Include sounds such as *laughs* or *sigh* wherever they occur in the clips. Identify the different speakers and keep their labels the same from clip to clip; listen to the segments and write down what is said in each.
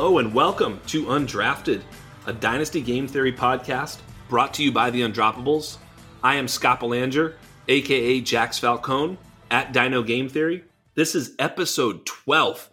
Speaker 1: Hello and welcome to Undrafted, a Dynasty Game Theory podcast brought to you by the Undroppables. I am Scott Belanger, aka Jax Falcone, at Dyno Game Theory. This is episode 12,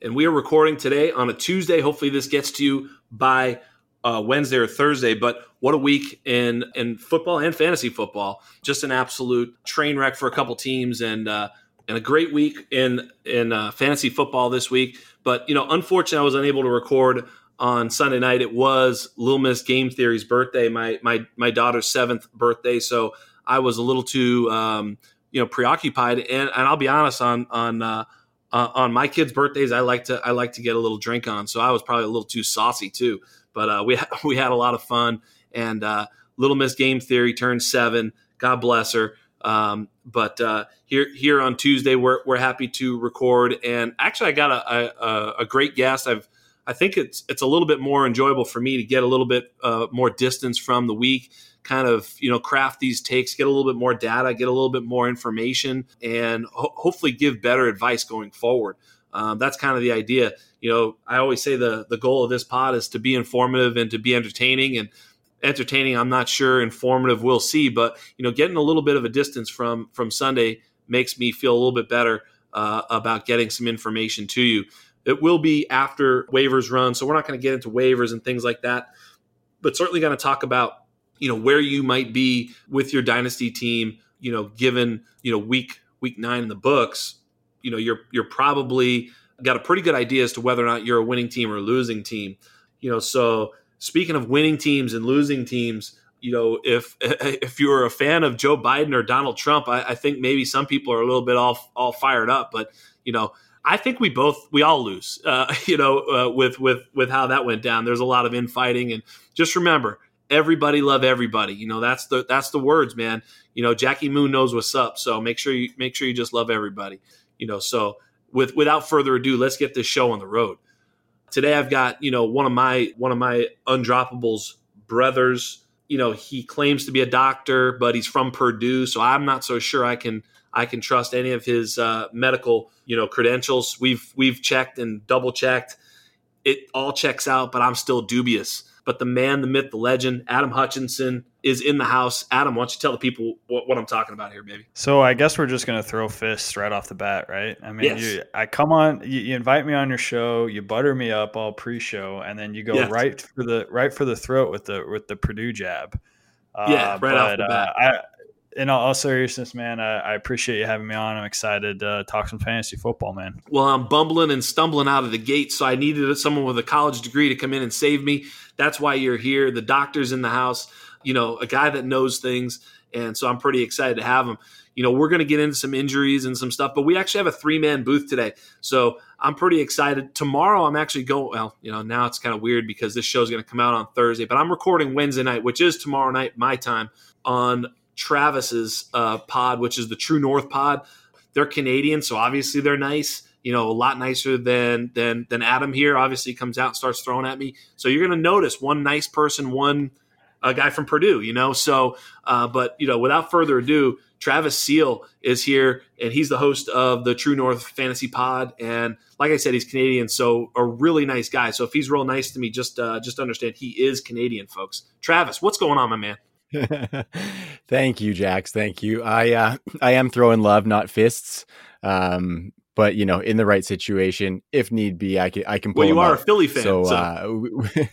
Speaker 1: and we are recording today on a Tuesday. Hopefully, this gets to you by uh, Wednesday or Thursday. But what a week in in football and fantasy football! Just an absolute train wreck for a couple teams, and uh, and a great week in in uh, fantasy football this week. But you know, unfortunately, I was unable to record on Sunday night. It was Little Miss Game Theory's birthday, my my my daughter's seventh birthday. So I was a little too um, you know preoccupied. And and I'll be honest on on uh, uh, on my kids' birthdays, I like to I like to get a little drink on. So I was probably a little too saucy too. But uh, we *laughs* we had a lot of fun. And uh, Little Miss Game Theory turned seven. God bless her. Um, but uh, here here on Tuesday, we're, we're happy to record. And actually, I got a, a, a, great guest. I've I think it's it's a little bit more enjoyable for me to get a little bit uh, more distance from the week, kind of you know craft these takes, get a little bit more data, get a little bit more information, and ho- hopefully give better advice going forward. Um, that's kind of the idea. You know, I always say the the goal of this pod is to be informative and to be entertaining and entertaining. I'm not sure informative. We'll see, but you know, getting a little bit of a distance from from Sunday makes me feel a little bit better uh, about getting some information to you. It will be after waivers run, so we're not going to get into waivers and things like that, but certainly going to talk about you know where you might be with your dynasty team. You know, given you know week week nine in the books, you know you're you're probably got a pretty good idea as to whether or not you're a winning team or a losing team. You know, so speaking of winning teams and losing teams, you know, if *laughs* if you're a fan of Joe Biden or Donald Trump, I, I think maybe some people are a little bit all all fired up. But you know, I think we both we all lose. Uh, *laughs* you know, uh, with with with how that went down. There's a lot of infighting, and just remember, everybody love everybody. You know, that's the that's the words, man. You know, Jackie Moon knows what's up. So make sure you make sure you just love everybody. You know, so with without further ado, let's get this show on the road. Today I've got, you know, one of my one of my undroppables brothers. You know, he claims to be a doctor, but he's from Purdue, so I'm not so sure I can I can trust any of his uh, medical, you know, credentials. We've we've checked and double checked. It all checks out, but I'm still dubious. But the man, the myth, the legend, Adam Hutchison is in the house. Adam, why don't you tell the people what, what I'm talking about here, baby?
Speaker 2: So I guess we're just gonna throw fists right off the bat, right? I mean,
Speaker 1: yes.
Speaker 2: you, I come on, you, you, invite me on your show, you butter me up all pre-show, and then you go yes. right for the right for the throat with the with the Purdue jab.
Speaker 1: Yeah, uh, right but, off the bat. Uh, I,
Speaker 2: in all, seriousness, man, I, I, appreciate you having me on. I'm excited to talk some fantasy football, man.
Speaker 1: Well, I'm bumbling and stumbling out of the gate, so I needed someone with a college degree to come in and save me. That's why you're here. The doctor's in the house, you know, a guy that knows things. And so I'm pretty excited to have him. You know, we're going to get into some injuries and some stuff, but we actually have a three man booth today. So I'm pretty excited. Tomorrow, I'm actually going, well, you know, now it's kind of weird because this show is going to come out on Thursday, but I'm recording Wednesday night, which is tomorrow night, my time, on Travis's uh, pod, which is the True North pod. They're Canadian, so obviously they're nice. You know, a lot nicer than than than Adam here. Obviously, comes out and starts throwing at me. So you're going to notice one nice person, one a guy from Purdue. You know, so uh, but you know, without further ado, Travis Seel is here, and he's the host of the True North Fantasy Pod. And like I said, he's Canadian, so a really nice guy. So if he's real nice to me, just uh, just understand he is Canadian, folks. Travis, what's going on, my man? *laughs*
Speaker 3: Thank you, Jax. Thank you. I uh, *clears throat* I am throwing love, not fists. Um, but you know, in the right situation, if need be, I can I can.
Speaker 1: Pull well, you are up. a Philly fan,
Speaker 3: so, so. Uh,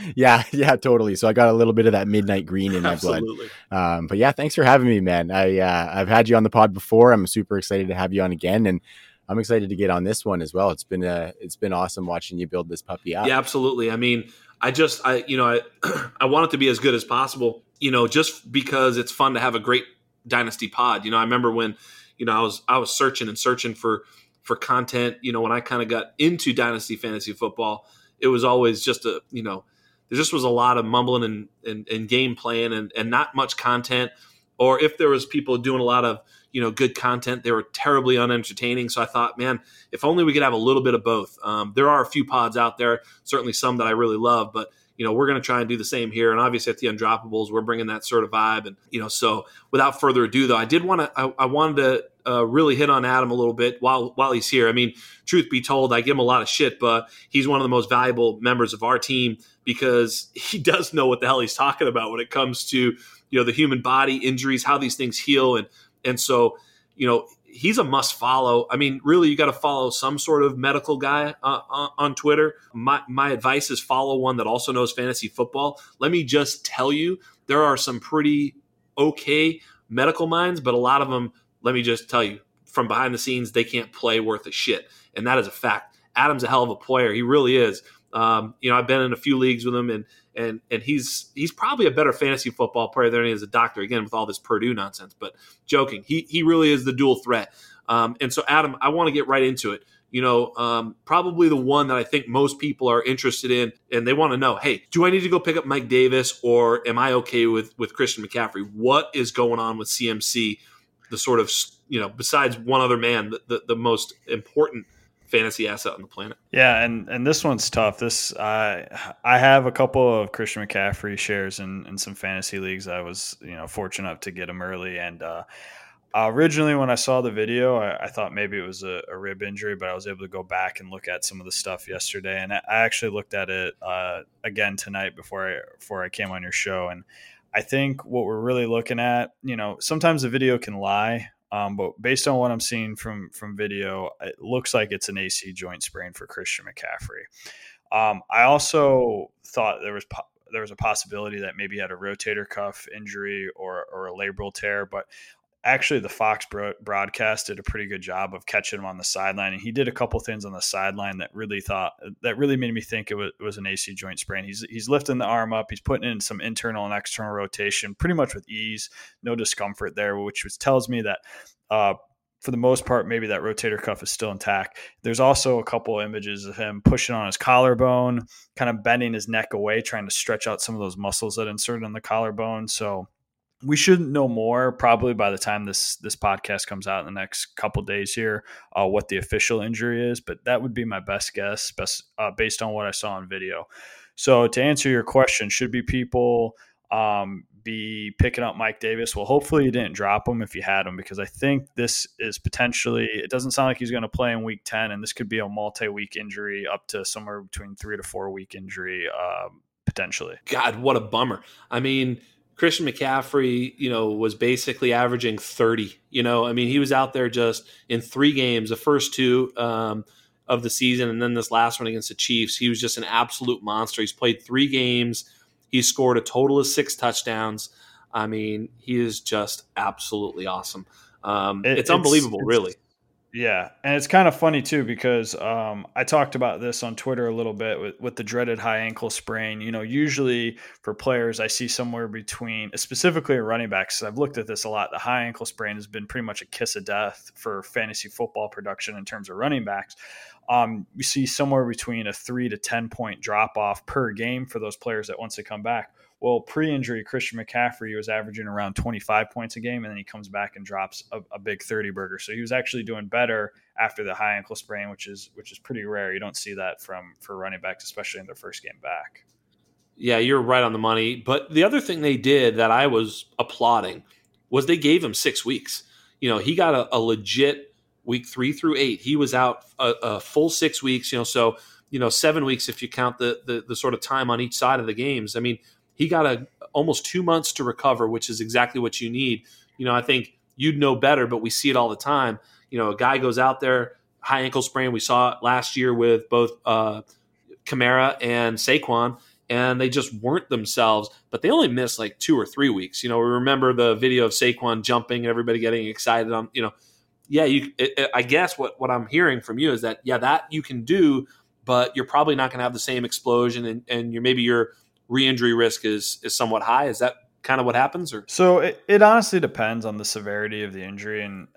Speaker 3: *laughs* yeah, yeah, totally. So I got a little bit of that midnight green in my Absolutely. blood. Um, but yeah, thanks for having me, man. I uh, I've had you on the pod before. I'm super excited to have you on again, and I'm excited to get on this one as well. It's been a it's been awesome watching you build this puppy up.
Speaker 1: Yeah, absolutely. I mean, I just I you know I *clears throat* I want it to be as good as possible. You know, just because it's fun to have a great dynasty pod. You know, I remember when you know I was I was searching and searching for for content. You know, when I kind of got into dynasty fantasy football, it was always just a you know there just was a lot of mumbling and, and, and game playing and, and not much content. Or if there was people doing a lot of you know good content, they were terribly unentertaining. So I thought, man, if only we could have a little bit of both. Um, there are a few pods out there, certainly some that I really love, but you know we're going to try and do the same here. And obviously at the undroppables we're bringing that sort of vibe. And you know so without further ado though i did want to I, I, wanted to uh, really hit on adam a little bit while while he's here. I mean truth be told i give him a lot of shit but he's one of the most valuable members of our team because *laughs* he does know what the hell he's talking about when it comes to you know the human body injuries how these things heal. And and so you know he's a must follow. I mean, really, you got to follow some sort of medical guy uh, uh, on Twitter. My, my advice is follow one that also knows fantasy football. Let me just tell you, there are some pretty okay medical minds, but a lot of them, let me just tell you, from behind the scenes, they can't play worth a shit. And that is a fact. Adam's a hell of a player. He really is. Um, you know, I've been in a few leagues with him, and and and he's he's probably a better fantasy football player than he is a doctor. Again, with all this Purdue nonsense, but joking, he he really is the dual threat. Um, and so, Adam, I want to get right into it. You know, um, probably the one that I think most people are interested in, and they want to know: Hey, do I need to go pick up Mike Davis, or am I okay with with Christian McCaffrey? What is going on with CMC? The sort of you know, besides one other man, the, the, the most important fantasy asset on the planet.
Speaker 2: Yeah, and and this one's tough. This I I have a couple of Christian McCaffrey shares in in some fantasy leagues. I was you know fortunate enough to get him early, and uh, originally when I saw the video, I, I thought maybe it was a, a, rib injury, but I was able to go back and look at some of the stuff yesterday, and I actually looked at it uh, again tonight before I before I came on your show, and. I think what we're really looking at, you know, sometimes the video can lie. Um, but based on what I'm seeing from from video, it looks like it's an AC joint sprain for Christian McCaffrey. Um, I also thought there was po- there was a possibility that maybe he had a rotator cuff injury or or a labral tear, but actually the Fox bro- broadcast did a pretty good job of catching him on the sideline, and he did a couple things on the sideline that really thought that really made me think it was, it was an AC joint sprain. He's he's lifting the arm up, he's putting in some internal and external rotation, pretty much with ease, no discomfort there, which tells me that. Uh, for the most part, maybe that rotator cuff is still intact. There's also a couple images of him pushing on his collarbone, kind of bending his neck away, trying to stretch out some of those muscles that inserted in the collarbone. So we shouldn't know more probably by the time this this podcast comes out in the next couple days here uh, what the official injury is but that would be my best guess best, uh, based on what i saw on video. So to answer your question should be people um, be picking up mike davis? Well hopefully you didn't drop him if you had him because i think this is potentially it doesn't sound like he's going to play in week 10 and this could be a multi-week injury up to somewhere between three to four week injury um, potentially.
Speaker 1: God what a bummer. I mean Christian McCaffrey, you know, was basically averaging 30. You know, I mean, he was out there just in three games, the first two um, of the season, and then this last one against the Chiefs. He was just an absolute monster. He's played three games. He scored a total of six touchdowns. I mean, he is just absolutely awesome. Um, it, it's, unbelievable, it's, really.
Speaker 2: Yeah, and it's kind of funny too because um, I talked about this on Twitter a little bit with, with the dreaded high ankle sprain. You know, usually for players, I see somewhere between, specifically running backs. I've looked at this a lot. The high ankle sprain has been pretty much a kiss of death for fantasy football production in terms of running backs. Um, you see somewhere between a three to ten point drop off per game for those players that once they come back. Well, pre-injury, Christian McCaffrey was averaging around 25 points a game, and then he comes back and drops a, a, big 30 burger. So he was actually doing better after the high ankle sprain, which is which is pretty rare. You don't see that from for running backs, especially in their first game back.
Speaker 1: Yeah, you're right on the money. But the other thing they did that I was applauding was they gave him six weeks. You know, he got a, a legit week three through eight. He was out a, a full six weeks. You know, so you know seven weeks if you count the, the the sort of time on each side of the games. I mean he got a almost two months to recover, which is exactly what you need. You know, I think you'd know better, but we see it all the time. You know, a guy goes out there, high ankle sprain. We saw it last year with both uh, Kamara and Saquon, and they just weren't themselves. But they only missed like two or three weeks. You know, we remember the video of Saquon jumping and everybody getting excited on. You know, yeah, you. It, it, I guess what what I'm hearing from you is that yeah, that you can do, but you're probably not going to have the same explosion, and and you're maybe your re-injury risk is is somewhat high. Is that kind of what happens? Or
Speaker 2: so it, it honestly depends on the severity of the injury, and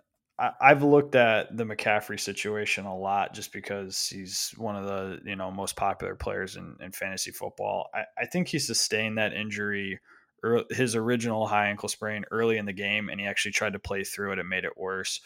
Speaker 2: I've looked at the McCaffrey situation a lot just because he's one of the you know most popular players in, in fantasy football. I, I think he sustained that injury his original high ankle sprain early in the game, and he actually tried to play through it and made it worse.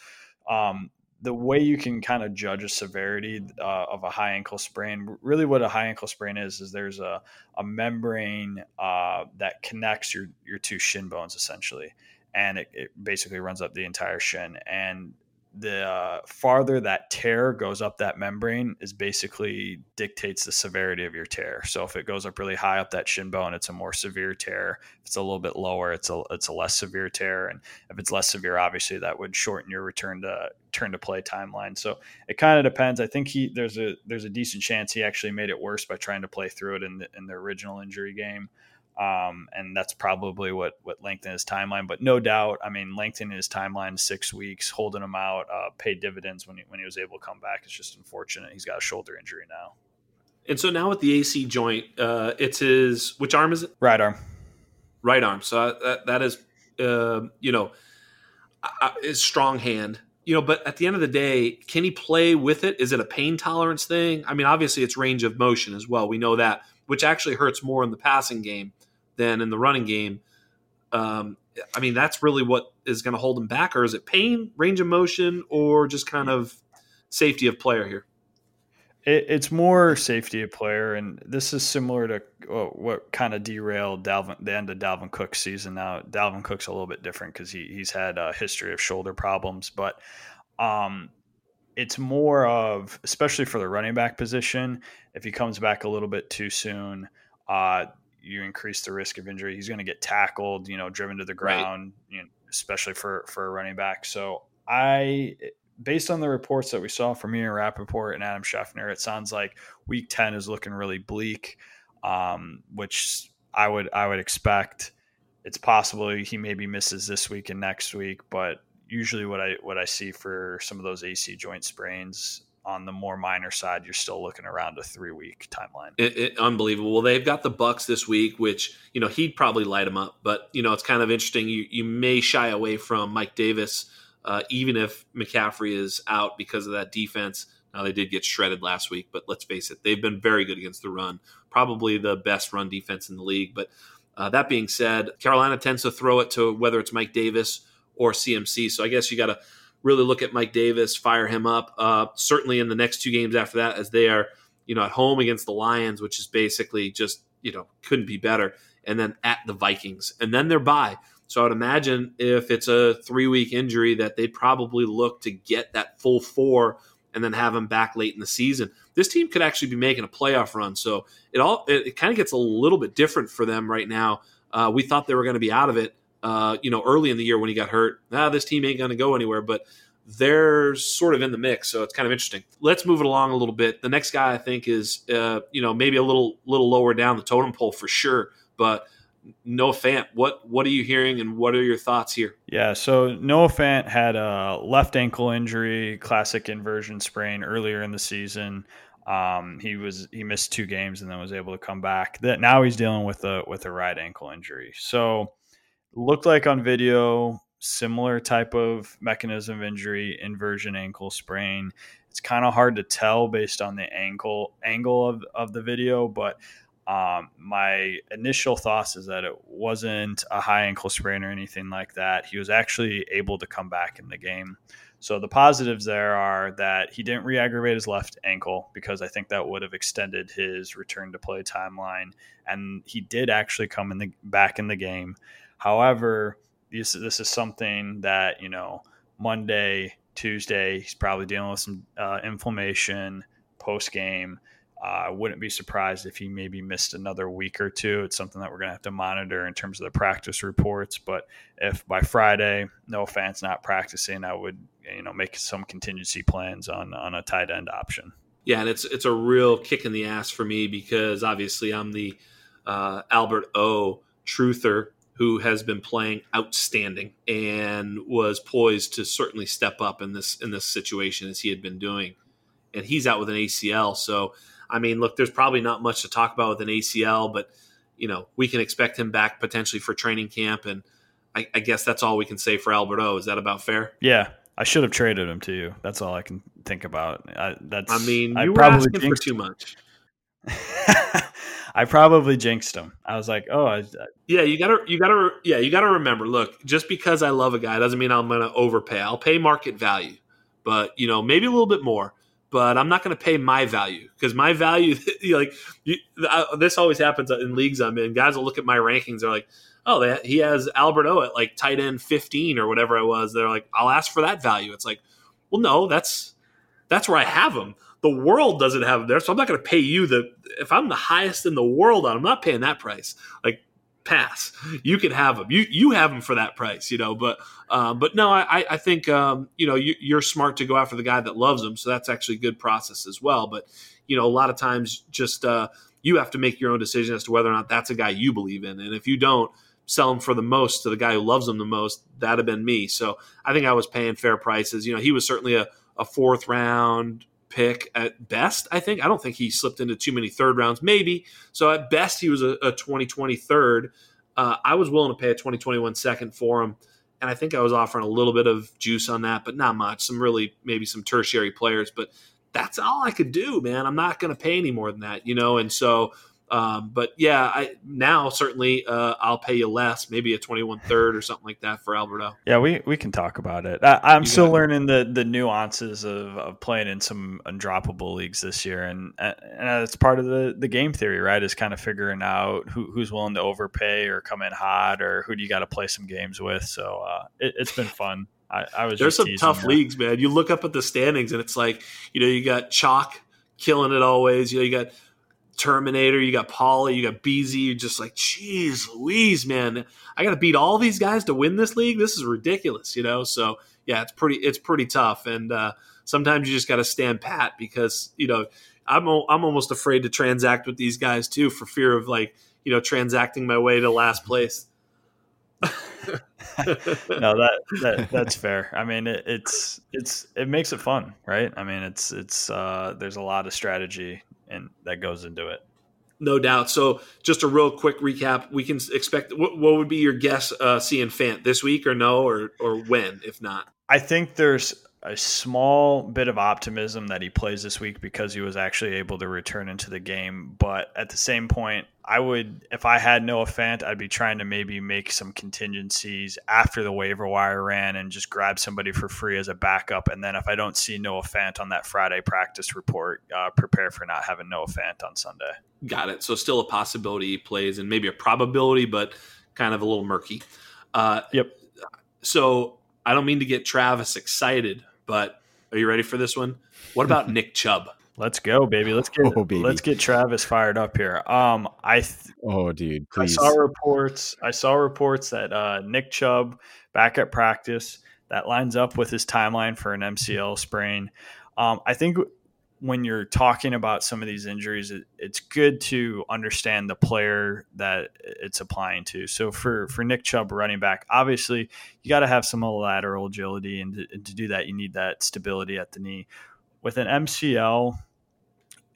Speaker 2: Um, the way you can kind of judge a severity uh, of a high ankle sprain, really what a high ankle sprain is, is there's a, a membrane uh, that connects your, your two shin bones essentially. And it, it basically runs up the entire shin. And the uh, farther that tear goes up that membrane is basically dictates the severity of your tear. So if it goes up really high up that shin bone, it's a more severe tear. If it's a little bit lower, it's a it's a less severe tear. And if it's less severe, obviously that would shorten your return to turn to play timeline. So it kind of depends. I think he there's a there's a decent chance he actually made it worse by trying to play through it in the in the original injury game. Um, and that's probably what what lengthened his timeline. But no doubt, I mean, lengthening his timeline six weeks, holding him out, uh, paid dividends when he, when he was able to come back. It's just unfortunate he's got a shoulder injury now.
Speaker 1: And so now with the AC joint, uh, it's his which arm is it?
Speaker 2: Right arm.
Speaker 1: Right arm. So that that is, uh, you know, his strong hand. You know, but at the end of the day, can he play with it? Is it a pain tolerance thing? I mean, obviously, it's range of motion as well. We know that, which actually hurts more in the passing game than in the running game. Um, I mean, that's really what is going to hold him back, or is it pain, range of motion, or just kind of safety of player here?
Speaker 2: It, it's more safety of player, and this is similar to what kind of derailed Dalvin, the end of Dalvin Cook's season. Now, Dalvin Cook's a little bit different because he, he's had a history of shoulder problems, but um, it's more of, especially for the running back position, if he comes back a little bit too soon, uh, you increase the risk of injury. He's going to get tackled, you know, driven to the ground, right. you know, especially for for a running back. So I, based on the reports that we saw from Ian Rapoport and Adam Schefter, it sounds like Week Ten is looking really bleak, um, which I would I would expect. It's possible he maybe misses this week and next week, but usually what I what I see for some of those AC joint sprains on the more minor side, you're still looking around a three week timeline.
Speaker 1: It, it, unbelievable. Well, they've got the Bucs this week, which you know he'd probably light them up, but you know it's kind of interesting. You you may shy away from Mike Davis, uh, even if McCaffrey is out because of that defense. Now they did get shredded last week, but let's face it, they've been very good against the run. Probably the best run defense in the league. But uh, that being said, Carolina tends to throw it to whether it's Mike Davis or CMC. So I guess you got to really look at Mike Davis, fire him up. Uh, certainly in the next two games after that, as they are, you know, at home against the Lions, which is basically just, you know, couldn't be better. And then at the Vikings. And then they're by. So I would imagine if it's a three week injury that they'd probably look to get that full four and then have him back late in the season. This team could actually be making a playoff run. So it all it, it kind of gets a little bit different for them right now. Uh, we thought they were going to be out of it uh, you know, early in the year when he got hurt. Ah, this team ain't going to go anywhere, but they're sort of in the mix, so it's kind of interesting. Let's move it along a little bit. The next guy I think is, uh, you know, maybe a little little lower down the totem pole for sure, but Noah Fant, what what are you hearing and what are your thoughts here?
Speaker 2: Yeah, so Noah Fant had a left ankle injury, classic inversion sprain earlier in the season. Um, he was he missed two games and then was able to come back. That now he's dealing with a with a right ankle injury. So looked like on video similar type of mechanism of injury, inversion ankle sprain. It's kind of hard to tell based on the ankle angle of, of the video, but um, my initial thoughts is that it wasn't a high ankle sprain or anything like that. He was actually able to come back in the game. So the positives there are that he didn't re-aggravate his left ankle because I think that would have extended his return to play timeline, and he did actually come in the back in the game. However, this this is something that you know Monday, Tuesday, he's probably dealing with some uh, inflammation post game. Uh, I wouldn't be surprised if he maybe missed another week or two. It's something that we're going to have to monitor in terms of the practice reports. But if by Friday, Noah Fant's not practicing, I would you know make some contingency plans on on a tight end option.
Speaker 1: Yeah, and it's it's a real kick in the ass for me because obviously I'm the uh, Albert O. Truther, who has been playing outstanding and was poised to certainly step up in this in this situation as he had been doing. And he's out with an ACL, so I mean, look, there's probably not much to talk about with an ACL, but you know, we can expect him back potentially for training camp, and I, I guess that's all we can say for Albert O. Is that about fair?
Speaker 2: Yeah, I should have traded him to you. That's all I can think about. I, that's.
Speaker 1: I mean, you I were asking for too much. *laughs*
Speaker 2: I probably jinxed him. I was like, oh, I, I,
Speaker 1: yeah. You gotta, you gotta, yeah. You gotta remember. Look, just because I love a guy doesn't mean I'm gonna overpay. I'll pay market value, but you know, maybe a little bit more but I'm not going to pay my value because my value, *laughs* like you, uh, this always happens in leagues I'm in. Guys will look at my rankings. They're like, oh, they, he has Albert O at like tight end 15 or whatever it was. They're like, I'll ask for that value. It's like, well, no, that's that's where I have him. The world doesn't have him there, so I'm not going to pay you the. If I'm the highest in the world on, I'm not paying that price. Like pass. You can have them. You you have them for that price, you know. But uh, but no, I I think um, you know you, are smart to go after the guy that loves them. So that's actually a good process as well. But you know, a lot of times just uh, you have to make your own decision as to whether or not that's a guy you believe in, and if you don't. Sell him for the most to the guy who loves them the most. That'd have been me. So I think I was paying fair prices. You know, he was certainly a, a fourth round pick at best. I think I don't think he slipped into too many third rounds, maybe. So at best, he was a, a 2020 third. Uh, I was willing to pay a 2021 second for him, and I think I was offering a little bit of juice on that, but not much. Some really maybe some tertiary players, but that's all I could do, man. I'm not going to pay any more than that, you know. And so um, but yeah, I, now certainly uh, I'll pay you less, maybe a twenty one third or something like that for Albert O.
Speaker 2: Yeah, we, we can talk about it. I, am still learning the the nuances of, of playing in some undroppable leagues this year, and and it's part of the, the game theory, right? Is kind of figuring out who, who's willing to overpay or come in hot, or who do you got to play some games with. So uh, it, has been fun. I, I was
Speaker 1: there's some tough that. leagues, man. You look up at the standings, and it's like you know you got chalk killing it always. You know you got Terminator, you got Paulie, you got BZ. You're just like, geez, Louise, man, I got to beat all these guys to win this league. This is ridiculous, you know. So yeah, it's pretty, it's pretty tough, and uh, sometimes you just got to stand pat because you know I'm I'm almost afraid to transact with these guys too for fear of like you know transacting my way to last place. *laughs* *laughs*
Speaker 2: no, that, that that's fair. I mean, it, it's it's it makes it fun, right? I mean, it's it's uh, there's a lot of strategy and that goes into it.
Speaker 1: No doubt. So, just a real quick recap: we can expect what, what would be your guess uh, seeing Fant this week, or no, or or when, if not?
Speaker 2: I think there's a small bit of optimism that he plays this week because he was actually able to return into the game. But at the same point, I would, if I had Noah Fant, I'd be trying to maybe make some contingencies after the waiver wire ran and just grab somebody for free as a backup. And then if I don't see Noah Fant on that Friday practice report, uh, prepare for not having Noah Fant on Sunday.
Speaker 1: Got it. So still a possibility he plays and maybe a probability, but kind of a little murky. Uh,
Speaker 2: yep.
Speaker 1: So I don't mean to get Travis excited, but are you ready for this one? What about *laughs* Nick Chubb?
Speaker 2: Let's go, baby. Let's get oh, baby. let's get Travis fired up here. Um, I th-
Speaker 3: oh, dude, please.
Speaker 2: I saw reports. I saw reports that uh, Nick Chubb back at practice that lines up with his timeline for an MCL sprain. Um, I think when you're talking about some of these injuries, it, it's good to understand the player that it's applying to. So for for Nick Chubb, running back, obviously you got to have some lateral agility, and to, to do that, you need that stability at the knee. With an MCL,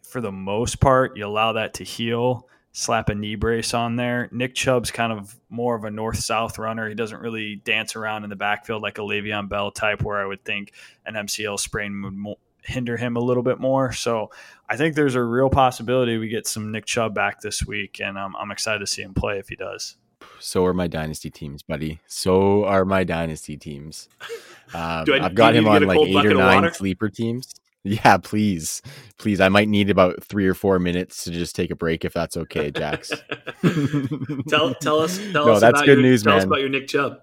Speaker 2: for the most part, you allow that to heal. Slap a knee brace on there. Nick Chubb's kind of more of a north south runner. He doesn't really dance around in the backfield like a Le'Veon Bell type, where I would think an MCL sprain would hinder him a little bit more. So I think there's a real possibility we get some Nick Chubb back this week, and um, I'm excited to see him play if he does.
Speaker 3: So are my dynasty teams, buddy. So are my dynasty teams. *laughs* Um, I, I've got him on like eight or nine sleeper teams. Yeah, please, please. I might need about three or four minutes to just take a break if that's okay, Jax. *laughs*
Speaker 1: tell tell us. Tell no, us that's good your, news, tell man. Tell us about your Nick Chubb.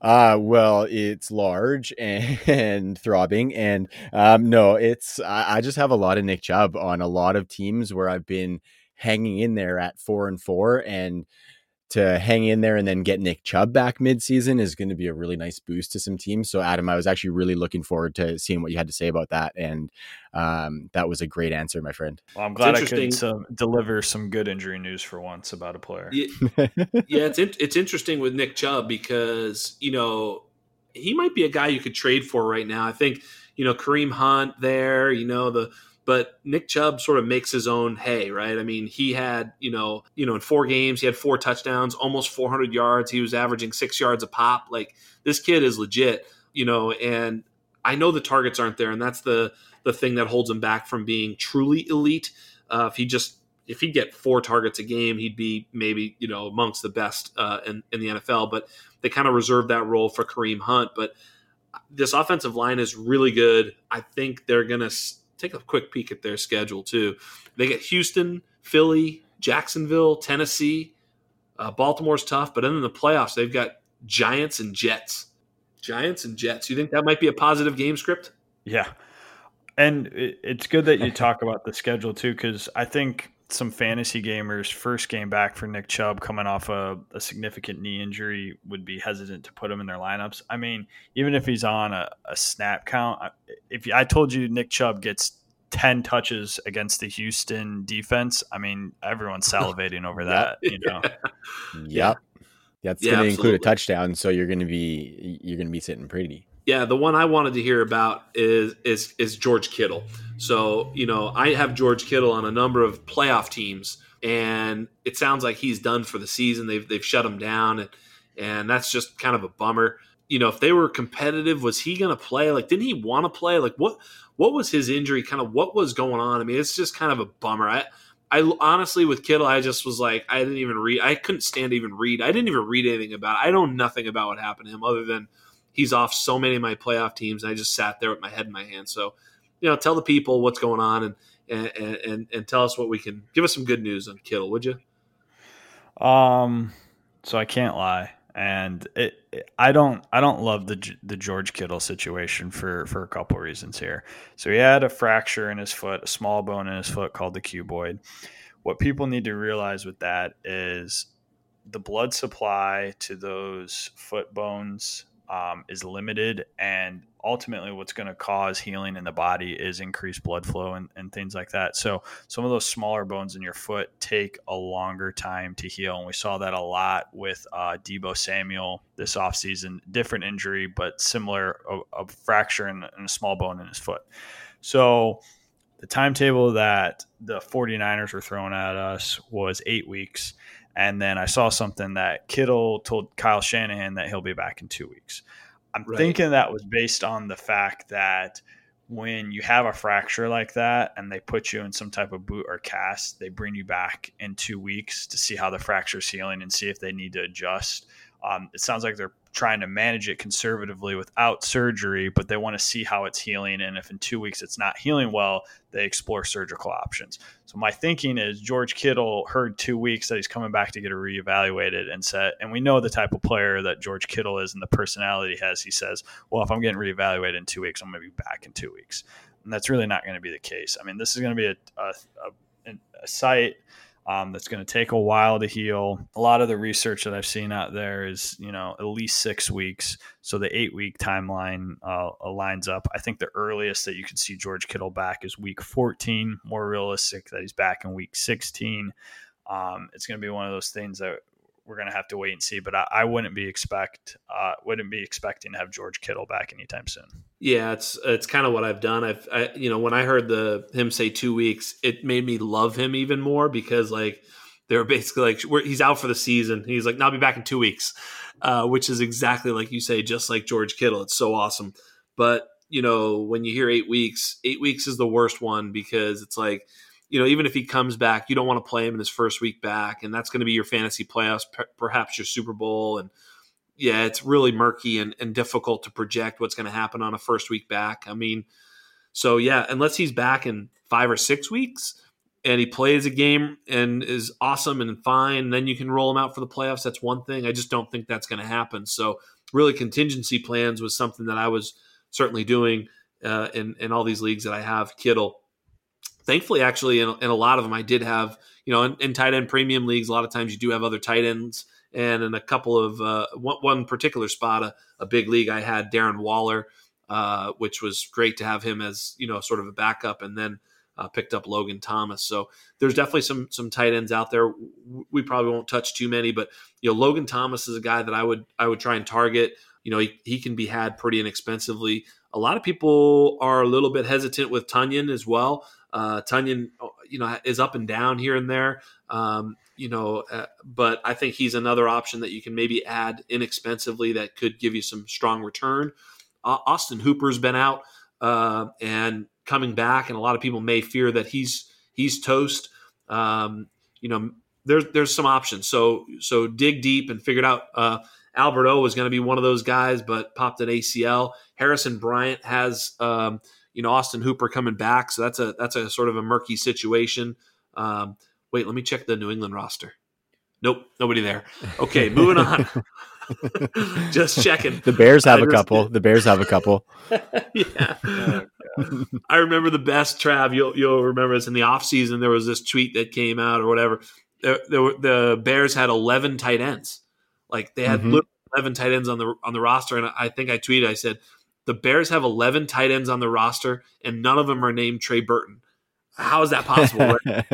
Speaker 3: Uh, well, it's large and, *laughs* and throbbing. And um, no, it's, I, I, just have a lot of Nick Chubb on a lot of teams where I've been hanging in there at four and four. And to hang in there and then get Nick Chubb back midseason is going to be a really nice boost to some teams. So, Adam, I was actually really looking forward to seeing what you had to say about that, and um, that was a great answer, my friend.
Speaker 2: Well, I'm glad I could some, deliver some good injury news for once about a player.
Speaker 1: Yeah, *laughs* yeah it's in, it's interesting with Nick Chubb because you know he might be a guy you could trade for right now. I think you know Kareem Hunt there, you know the but Nick Chubb sort of makes his own hay, right? I mean, he had, you know, you know, in four games, he had four touchdowns, almost 400 yards. He was averaging six yards a pop. Like this kid is legit, you know. And I know the targets aren't there, and that's the the thing that holds him back from being truly elite. Uh, if he just if he'd get four targets a game, he'd be maybe you know amongst the best uh, in, in the NFL. But they kind of reserved that role for Kareem Hunt. But this offensive line is really good. I think they're going to take a quick peek at their schedule too. They get Houston, Philly, Jacksonville, Tennessee. Uh, Baltimore's tough, but then in the playoffs they've got Giants and Jets. Giants and Jets. You think that might be a positive game script?
Speaker 2: Yeah, and it's good that you talk about the schedule too, because I think some fantasy gamers first game back for Nick Chubb coming off a, a, significant knee injury would be hesitant to put him in their lineups. I mean, even if he's on a, a snap count, if I told you Nick Chubb gets 10 touches against the Houston defense, I mean, everyone's *laughs* salivating over that, you know. *laughs*
Speaker 3: Yep. That's yeah, going to include a touchdown, so you're going to be you're going to be sitting pretty.
Speaker 1: Yeah, the one I wanted to hear about is is is George Kittle. So, you know, I have George Kittle on a number of playoff teams, and it sounds like he's done for the season. They've they've shut him down, and and that's just kind of a bummer. You know, if they were competitive, was he going to play? Like, didn't he want to play? Like, what what was his injury? Kind of what was going on? I mean, it's just kind of a bummer. I I honestly with Kittle, I just was like, I didn't even read. I couldn't stand to even read. I didn't even read anything about. it. I know nothing about what happened to him other than he's off so many of my playoff teams. And I just sat there with my head in my hands. So you know, tell the people what's going on and and and, and tell us what we can give us some good news on Kittle, would you?
Speaker 2: Um, so I can't lie, and it, it, I don't I don't love the the George Kittle situation for for a couple reasons here. So he had a fracture in his foot, a small bone in his foot called the cuboid. What people need to realize with that is the blood supply to those foot bones um, is limited, and ultimately what's going to cause healing in the body is increased blood flow and, and things like that. So some of those smaller bones in your foot take a longer time to heal. And we saw that a lot with uh, Deebo Samuel this offseason. Different injury, but similar, a, a fracture and a small bone in his foot. So the timetable that the 49ers were throwing at us was eight weeks. And then I saw something that Kittle told Kyle Shanahan that he'll be back in two weeks. I'm right. thinking that was based on the fact that when you have a fracture like that and they put you in some type of boot or cast, they bring you back in two weeks to see how the fracture is healing and see if they need to adjust. Um, it sounds like they're trying to manage it conservatively without surgery, but they want to see how it's healing. And if in two weeks it's not healing well, they explore surgical options. So my thinking is George Kittle heard two weeks that he's coming back to get reevaluated and said, and we know the type of player that George Kittle is and the personality he has. He says, well, if I'm getting reevaluated in two weeks, I'm going to be back in two weeks. And that's really not going to be the case. I mean, this is going to be a, a, a, a site – um, that's going to take a while to heal. A lot of the research that I've seen out there is, you know, at least six weeks. So the eight week timeline uh, lines up. I think the earliest that you could see George Kittle back is week 14. More realistic that he's back in week 16. Um, it's going to be one of those things that we're going to have to wait and see. But I, I wouldn't be expect uh, wouldn't be expecting to have George Kittle back anytime soon.
Speaker 1: Yeah, it's it's kind of what I've done. I've I, you know when I heard the him say two weeks, it made me love him even more because like they're basically like he's out for the season. He's like, "I'll be back in two weeks," uh, which is exactly like you say, just like George Kittle. It's so awesome. But you know when you hear eight weeks, eight weeks is the worst one because it's like you know, even if he comes back, you don't want to play him in his first week back, and that's going to be your fantasy playoffs, perhaps your Super Bowl, and yeah, it's really murky and, and difficult to project what's going to happen on a first week back. I mean, so yeah, unless he's back in five or six weeks and he plays a game and is awesome and fine, then you can roll him out for the playoffs. That's one thing. I just don't think that's going to happen. So really, contingency plans was something that I was certainly doing uh, in in all these leagues that I have. Kittle thankfully, actually, in, in, a lot of them, I did have, you know, in, in, tight end premium leagues, a lot of times you do have other tight ends and in a couple of uh, one, one, particular spot, a, a, big league, I had Darren Waller, uh, which was great to have him as you know sort of a backup, and then uh, picked up Logan Thomas. So there's definitely some some tight ends out there. We probably won't touch too many, but you know Logan Thomas is a guy that I would I would try and target. You know he, he can be had pretty inexpensively. A lot of people are a little bit hesitant with Tonyan as well. Uh, Tonyan, you know, is up and down here and there. Um, you know, uh, but I think he's another option that you can maybe add inexpensively that could give you some strong return. Uh, Austin Hooper's been out uh, and coming back, and a lot of people may fear that he's he's toast. Um, you know, there's there's some options. So so dig deep and figured out. Uh, Albert O was going to be one of those guys, but popped an ACL. Harrison Bryant has um, you know Austin Hooper coming back, so that's a that's a sort of a murky situation. Um, wait, let me check the New England roster. Nope, nobody there. Okay, moving on. *laughs* *laughs* just checking.
Speaker 3: The Bears have I a couple. The Bears have a couple. *laughs*
Speaker 1: yeah. Oh, I remember the best Trav. You'll you'll remember this in the offseason. There was this tweet that came out or whatever. There, there were, the Bears had eleven tight ends. Like they had mm-hmm. eleven tight ends on the on the roster, and I think I tweeted. I said the Bears have 11 tight ends on the roster, and none of them are named Trey Burton. How is that possible? Right? *laughs*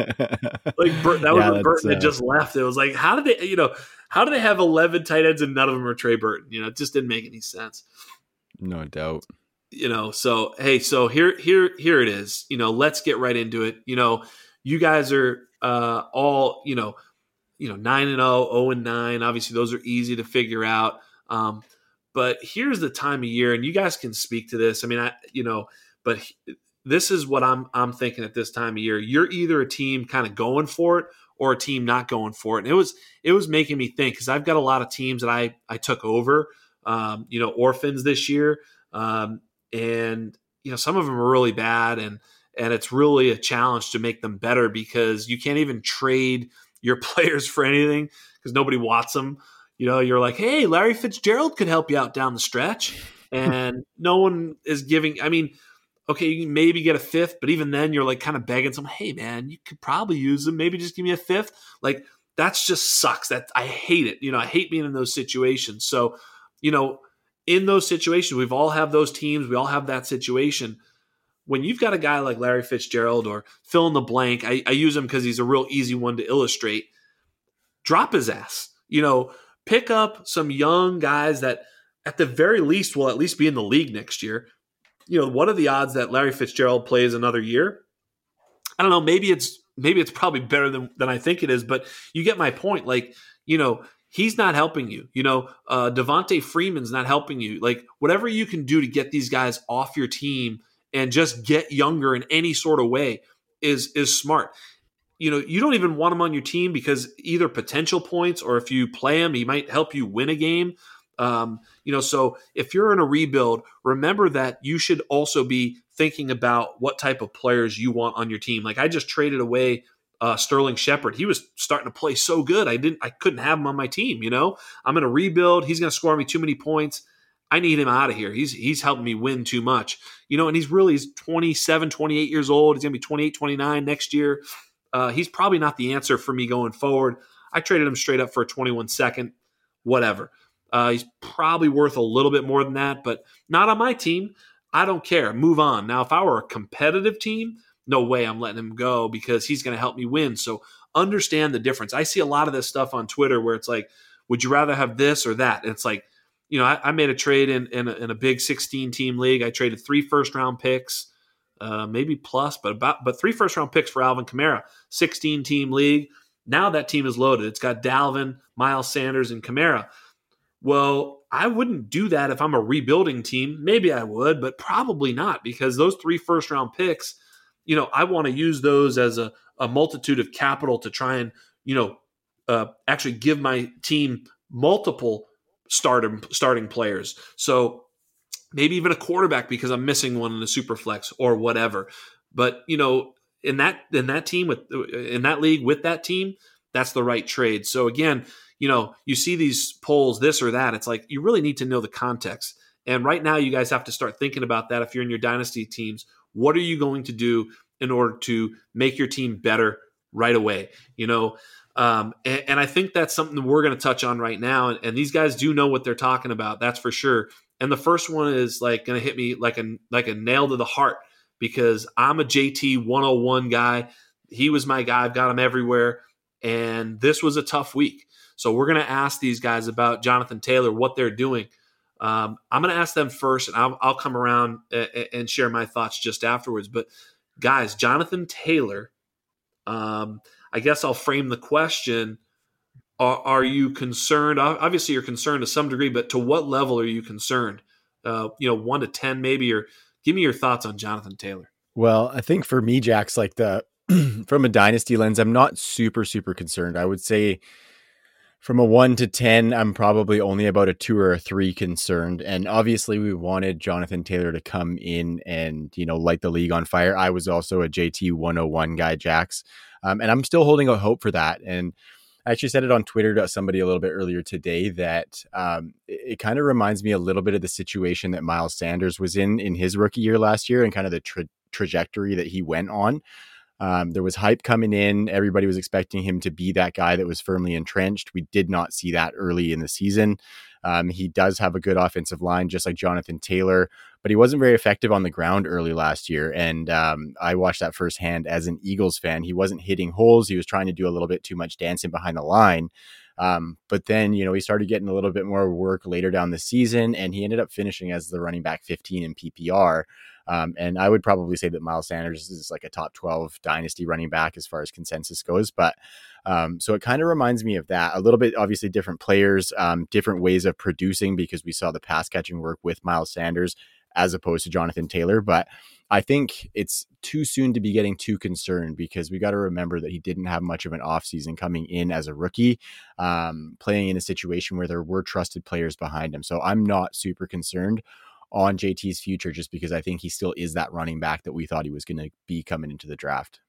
Speaker 1: like Bur- that was yeah, Burton uh, had just left. It was like, how did they, you know, how do they have 11 tight ends and none of them are Trey Burton? You know, it just didn't make any sense.
Speaker 3: No doubt.
Speaker 1: You know, so hey, so here, here, here it is. You know, let's get right into it. You know, you guys are uh, all, you know, you know, nine and 0, 0 and 9. Obviously, those are easy to figure out. Um, but here's the time of year, and you guys can speak to this. I mean, I you know, but this is what I'm I'm thinking at this time of year. You're either a team kind of going for it or a team not going for it. And it was it was making me think because I've got a lot of teams that I I took over, um, you know, orphans this year, um, and you know some of them are really bad, and and it's really a challenge to make them better because you can't even trade your *laughs* players for anything because nobody wants them. You know, you're like, hey, Larry Fitzgerald could help you out down the stretch, and no one is giving. I mean, okay, you maybe get a fifth, but even then, you're like kind of begging someone, hey, man, you could probably use them. Maybe just give me a fifth. Like that's just sucks. That I hate it. You know, I hate being in those situations. So, you know, in those situations, we've all have those teams. We all have that situation. When you've got a guy like Larry Fitzgerald or fill in the blank, I, I use him because he's a real easy one to illustrate. Drop his ass. You know, pick up some young guys that at the very least will at least be in the league next year. You know, what are the odds that Larry Fitzgerald plays another year? I don't know. Maybe it's maybe it's probably better than than I think it is, but you get my point. Like, you know, he's not helping you. You know, uh, Devonta Freeman's not helping you. Like, whatever you can do to get these guys off your team and just get younger in any sort of way is is smart you know, you don't even want him on your team because either potential points or if you play him, he might help you win a game. Um, you know, so if you're in a rebuild, remember that you should also be thinking about what type of players you want on your team. Like I just traded away uh, Sterling Shepard. He was starting to play so good. I didn't, I couldn't have him on my team. You know, I'm in a rebuild. He's going to score me too many points. I need him out of here. He's he's helping me win too much. You know, and he's really he's 27, 28 years old. He's going to be 28, 29 next year. Uh, he's probably not the answer for me going forward. I traded him straight up for a 21 second, whatever. Uh, he's probably worth a little bit more than that, but not on my team. I don't care. Move on. Now, if I were a competitive team, no way I'm letting him go because he's going to help me win. So understand the difference. I see a lot of this stuff on Twitter where it's like, would you rather have this or that? And it's like, you know, I, I made a trade in in a, in a, big 16 team league. I traded three first round picks uh, maybe plus, but about but three first round picks for Alvin Kamara, 16 team league. Now that team is loaded. It's got Dalvin, Miles Sanders, and Kamara. Well, I wouldn't do that if I'm a rebuilding team. Maybe I would, but probably not because those three first round picks, you know, I want to use those as a, a multitude of capital to try and, you know, uh, actually give my team multiple starting starting players. So maybe even a quarterback because I'm missing one in the super flex or whatever. But you know, in that in that team with in that league with that team, that's the right trade. So again, you know, you see these polls, this or that. It's like you really need to know the context. And right now, you guys have to start thinking about that. If you're in your dynasty teams, what are you going to do in order to make your team better right away? You know, Um, and, and, I think that's something we're going to touch on right now. And, and, these guys do know what they're talking about. That's for sure. And the first one is like going to hit me like a like a nail to the heart because I'm a JT 101 guy. He was my guy. I've got him everywhere. And this was a tough week. So we're going to ask these guys about Jonathan Taylor, what they're doing. Um, I'm going to ask them first, and I'll, I'll come around and, and share my thoughts just afterwards. But guys, Jonathan Taylor, um, I guess I'll frame the question. Are, are, you concerned? Obviously, you're concerned to some degree, but to what level are you concerned? Uh, you know, one to 10 maybe, or give me your thoughts on Jonathan Taylor.
Speaker 3: Well, I think for me, Jack's like the, *clears throat* from a dynasty lens, I'm not super, super concerned. I would say from a one to 10, I'm probably only about a two or a three concerned. And obviously, we wanted Jonathan Taylor to come in and, you know, light the league on fire. I was also a JT 101 guy, Jax. Um, and I'm still holding out hope for that. And I actually said it on Twitter to somebody a little bit earlier today that um, it, it kind of reminds me a little bit of the situation that Miles Sanders was in in his rookie year last year and kind of the tra- trajectory that he went on. Um, there was hype coming in. Everybody was expecting him to be that guy that was firmly entrenched. We did not see that early in the season. Um, he does have a good offensive line, just like Jonathan Taylor, but he wasn't very effective on the ground early last year. And um, I watched that firsthand as an Eagles fan. He wasn't hitting holes. He was trying to do a little bit too much dancing behind the line. Um, but then, you know, he started getting a little bit more work later down the season, and he ended up finishing as the running back 15 in PPR. Um, and I would probably say that Miles Sanders is like a top 12 dynasty running back as far as consensus goes. But um, so it kind of reminds me of that a little bit, obviously, different players, um, different ways of producing because we saw the pass catching work with Miles Sanders as opposed to Jonathan Taylor. But I think it's too soon to be getting too concerned because we got to remember that he didn't have much of an offseason coming in as a rookie, um, playing in a situation where there were trusted players behind him. So I'm not super concerned on JT's future just because I think he still is that running back that we thought he was going to be coming into the draft.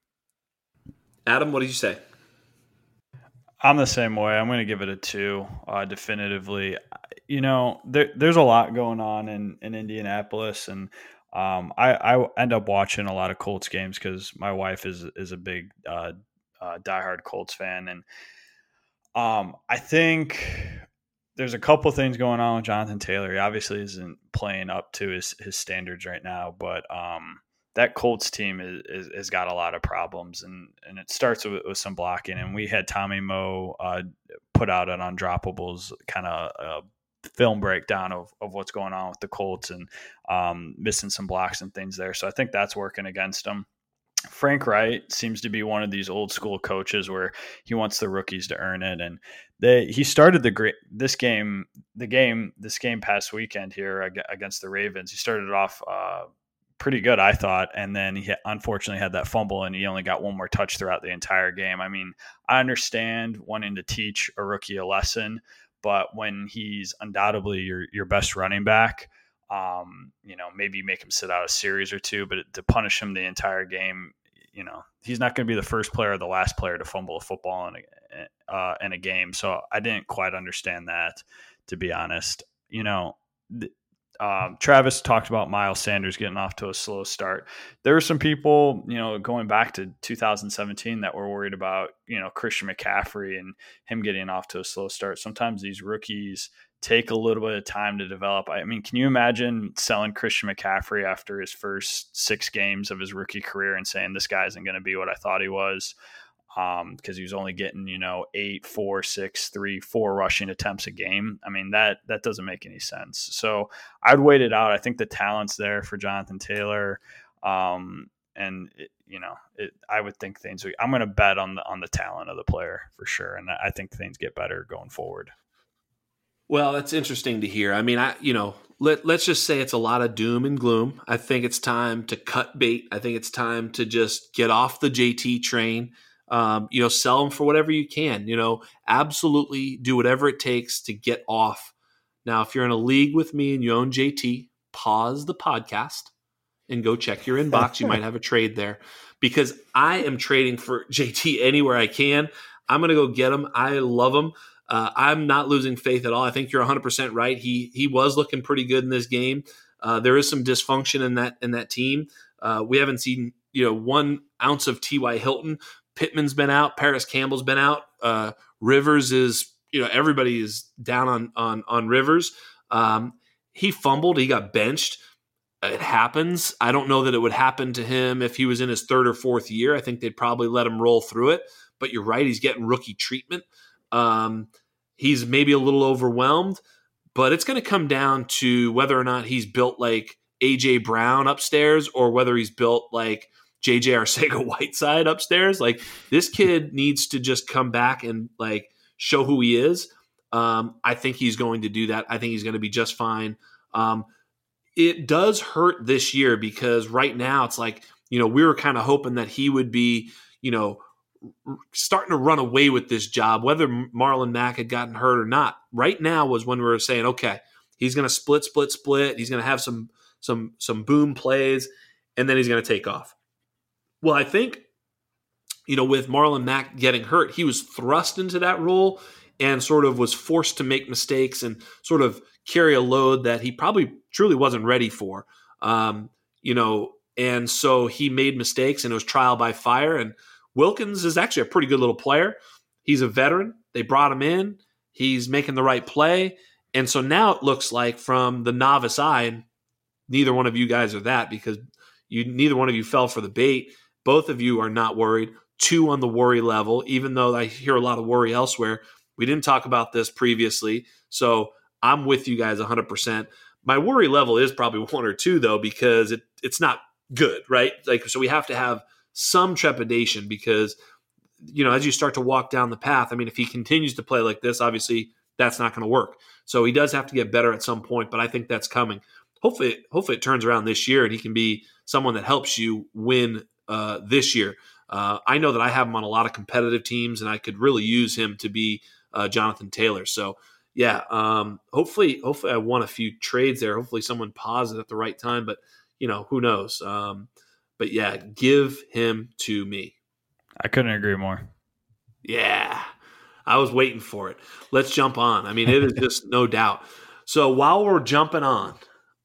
Speaker 1: Adam, what did you say?
Speaker 2: I'm the same way. I'm going to give it a two, uh, definitively. You know, there, there's a lot going on in, in Indianapolis, and um, I, I end up watching a lot of Colts games because my wife is is a big uh, uh, diehard Colts fan, and um, I think there's a couple things going on with Jonathan Taylor. He obviously isn't playing up to his, his standards right now, but um, that Colts team is, is, has got a lot of problems, and, and it starts with, with some blocking. And we had Tommy Moe uh, put out an undroppables kind of uh, film breakdown of, of what's going on with the Colts and um, missing some blocks and things there. So I think that's working against them. Frank Reich seems to be one of these old school coaches where he wants the rookies to earn it, and they he started the great this game the game this game past weekend here against the Ravens. He started off uh, pretty good, I thought, and then he unfortunately had that fumble, and he only got one more touch throughout the entire game. I mean, I understand wanting to teach a rookie a lesson, but when he's undoubtedly your your best running back um, you know, maybe make him sit out a series or two, but to punish him the entire game, you know, he's not going to be the first player or the last player to fumble a football in a, uh, in a game. So I didn't quite understand that, to be honest. You know, th- um, Travis talked about Miles Sanders getting off to a slow start. There were some people, you know, going back to 2017 that were worried about, you know, Christian McCaffrey and him getting off to a slow start. Sometimes these rookies take a little bit of time to develop. I mean, can you imagine selling Christian McCaffrey after his first six games of his rookie career and saying this guy isn't going to be what I thought he was? because um, he was only getting you know eight, four, six, three, four rushing attempts a game. I mean that that doesn't make any sense. So I'd wait it out. I think the talent's there for Jonathan Taylor, um, and it, you know it, I would think things. I'm going to bet on the on the talent of the player for sure, and I think things get better going forward.
Speaker 1: Well, that's interesting to hear. I mean, I you know let let's just say it's a lot of doom and gloom. I think it's time to cut bait. I think it's time to just get off the JT train um, you know, sell them for whatever you can. You know, absolutely do whatever it takes to get off. Now, if you're in a league with me and you own JT, pause the podcast and go check your inbox. you might *laughs* have a trade there because I am trading for JT anywhere I can. I'm going to go get him. I love him. Uh, I'm not losing faith at all. I think you're 100% right. He he was looking pretty good in this game. Uh, there is some dysfunction in that in that team. Uh, we haven't seen you know one ounce of T.Y. Hilton, Pittman's been out, Parris Campbell's been out, uh, Rivers is you know everybody is down on on on Rivers. Um, he fumbled, he got benched. It happens. I don't know that it would happen to him if he was in his third or fourth year. I think they'd probably let him roll through it. But you're right, he's getting rookie treatment. Um, he's maybe a little overwhelmed, but it's going to come down to whether or not he's built like AJ Brown upstairs or whether he's built like JJ Arcega *laughs* Whiteside upstairs. Like this kid needs to just come back and like show who he is. Um, I think he's going to do that. I think he's going to be just fine. Um, it does hurt this year because right now it's like, you know, we were kind of hoping that he would be, you know, starting to run away with this job, whether Marlon Mack had gotten hurt or not. Right now was when we were saying, okay, he's going to split, split, split. He's going to have some some some boom plays, and then he's going to take off. Well, I think you know with Marlon Mack getting hurt, he was thrust into that role and sort of was forced to make mistakes and sort of carry a load that he probably truly wasn't ready for. Um, you know, and so he made mistakes and it was trial by fire. And Wilkins is actually a pretty good little player. He's a veteran. They brought him in. He's making the right play. And so now it looks like from the novice eye, and neither one of you guys are that because you neither one of you fell for the bait. Both of you are not worried. Two on the worry level, even though I hear a lot of worry elsewhere. We didn't talk about this previously. So I'm with you guys 100%. My worry level is probably *laughs* one or two, though, because it, it's not good, right? Like, so we have to have some trepidation because, you know, as you start to walk down the path, I mean, if he continues to play like this, obviously that's not going to work. So he does have to get better at some point, but I think that's coming. Hopefully, hopefully it turns around this year and he can be someone that helps you win uh, this year. Uh, I know that I have him on a lot of competitive teams, and I could really use him to be uh, Jonathan Taylor. So yeah, um, hopefully, hopefully I won a few trades there. Hopefully someone paused it at the right time, but you know who knows. Um, but yeah, give him to me.
Speaker 2: I couldn't agree more.
Speaker 1: Yeah, I was waiting for it. Let's jump on. I mean, it is just no doubt. So while we're jumping on,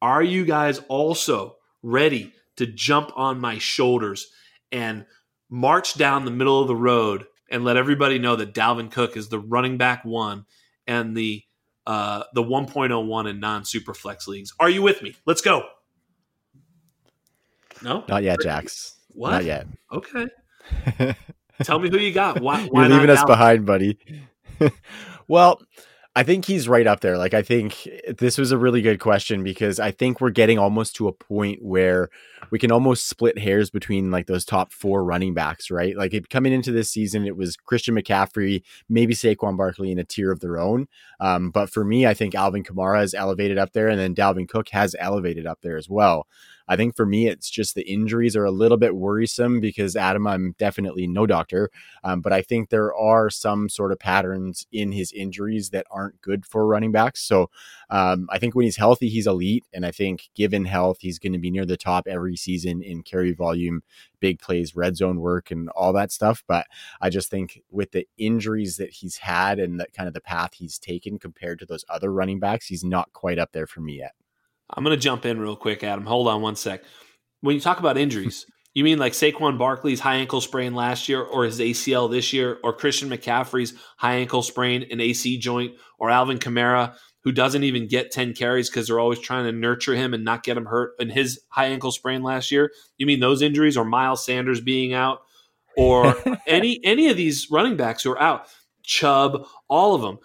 Speaker 1: are you guys also ready to jump on my shoulders and march down the middle of the road and let everybody know that Dalvin Cook is the running back one and the uh, the 1.01 in non super flex leagues. Are you with me? Let's go. No,
Speaker 3: not yet, Jax.
Speaker 1: What?
Speaker 3: Not yet.
Speaker 1: Okay. *laughs* Tell me who you got. Why?
Speaker 3: why You're leaving us behind, buddy. *laughs* well, I think he's right up there. Like I think this was a really good question because I think we're getting almost to a point where we can almost split hairs between like those top four running backs, right? Like it, coming into this season, it was Christian McCaffrey, maybe Saquon Barkley in a tier of their own. Um, but for me, I think Alvin Kamara has elevated up there, and then Dalvin Cook has elevated up there as well. I think for me, it's just the injuries are a little bit worrisome because Adam, I'm definitely no doctor, um, but I think there are some sort of patterns in his injuries that aren't good for running backs. So um, I think when he's healthy, he's elite, and I think given health, he's going to be near the top every season in carry volume, big plays, red zone work, and all that stuff. But I just think with the injuries that he's had and the kind of the path he's taken compared to those other running backs, he's not quite up there for me yet.
Speaker 1: I'm going to jump in real quick, Adam. Hold on one sec. When you talk about injuries, *laughs* you mean like Saquon Barkley's high ankle sprain last year, or his ACL this year, or Christian McCaffrey's high ankle sprain, and AC joint, or Alvin Kamara, who doesn't even get 10 carries because they're always trying to nurture him and not get him hurt in his high ankle sprain last year? You mean those injuries, or Miles Sanders being out, or *laughs* any any of these running backs who are out? Chubb, all of them.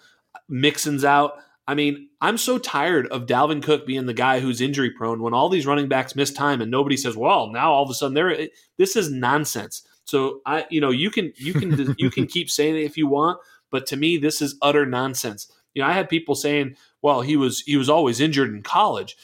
Speaker 1: Mixon's out. I mean, I'm so tired of Dalvin Cook being the guy who's injury prone when all these running backs miss time and nobody says, "Well, now all of a sudden they're." This is nonsense. So I, you know, you can you can you can *laughs* keep saying it if you want, but to me, this is utter nonsense. You know, I had people saying, "Well, he was he was always injured in college."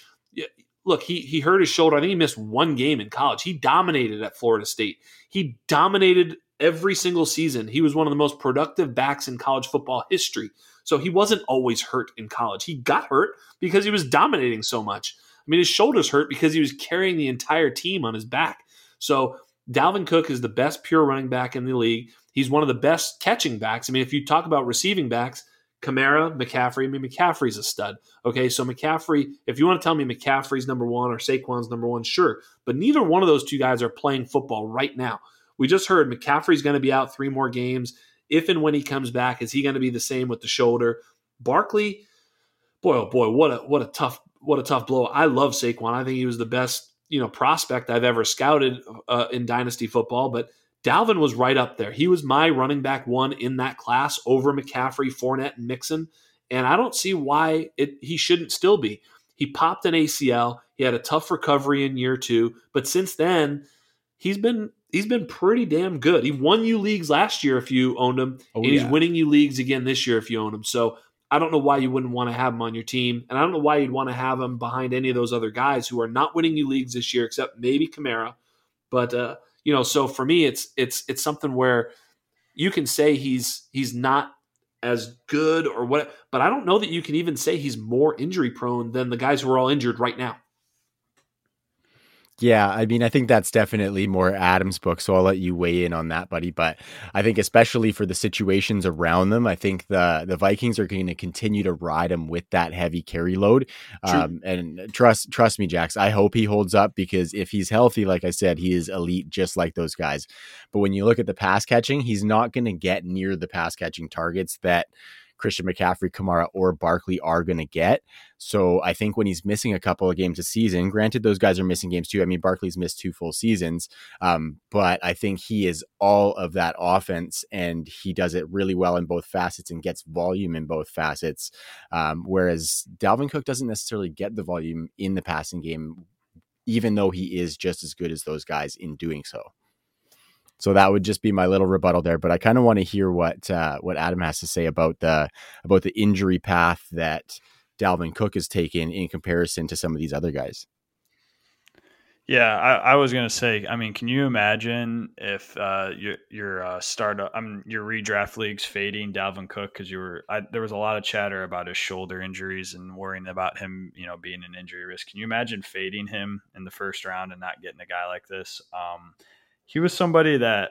Speaker 1: Look, he he hurt his shoulder. I think he missed one game in college. He dominated at Florida State. He dominated every single season. He was one of the most productive backs in college football history. So he wasn't always hurt in college. He got hurt because he was dominating so much. I mean, his shoulders hurt because he was carrying the entire team on his back. So Dalvin Cook is the best pure running back in the league. He's one of the best catching backs. I mean, if you talk about receiving backs, Kamara, McCaffrey, I mean, McCaffrey's a stud. Okay, so McCaffrey, if you want to tell me McCaffrey's number one or Saquon's number one, sure. But neither one of those two guys are playing football right now. we just heard McCaffrey's going to be out three more games. If and when he comes back, is he going to be the same with the shoulder? Barkley, boy, oh boy, what a what a tough what a tough blow. I love Saquon. I think he was the best you know prospect I've ever scouted uh, in dynasty football, but Dalvin was right up there. He was my running back one in that class over McCaffrey, Fournette, and Mixon, and I don't see why it he shouldn't still be. He popped an ACL. He had a tough recovery in year two, but since then he's been he's been pretty damn good. He won you leagues last year if you owned him, oh, and he's winning you leagues again this year if you own him. So I don't know why you wouldn't want to have him on your team, and I don't know why you'd want to have him behind any of those other guys who are not winning you leagues this year, except maybe Kamara. But uh, you know, so for me, it's it's it's something where you can say he's he's not as good or what, but I don't know that you can even say he's more injury prone than the guys who are all injured right now.
Speaker 3: Yeah, I mean, I think that's definitely more Adam's book, so I'll let you weigh in on that, buddy. But I think, especially for the situations around them, I think the the Vikings are going to continue to ride him with that heavy carry load. Um, and trust trust me, Jax, I hope he holds up because if he's healthy, like I said, he is elite, just like those guys. But when you look at the pass catching, he's not going to get near the pass catching targets that Christian McCaffrey, Kamara, or Barkley are going to get. So I think when he's missing a couple of games a season, granted those guys are missing games too. I mean, Barkley's missed two full seasons, um, but I think he is all of that offense, and he does it really well in both facets and gets volume in both facets. Um, whereas Dalvin Cook doesn't necessarily get the volume in the passing game, even though he is just as good as those guys in doing so. So that would just be my little rebuttal there. But I kind of want to hear what uh, what Adam has to say about the about the injury path that Dalvin Cook has taken in comparison to some of these other guys.
Speaker 2: Yeah, I, I was gonna say. I mean, can you imagine if uh, your your uh, startup, I mean, your redraft leagues fading Dalvin Cook because you were I, there was a lot of chatter about his shoulder injuries and worrying about him, you know, being an injury risk. Can you imagine fading him in the first round and not getting a guy like this? Um, he was somebody that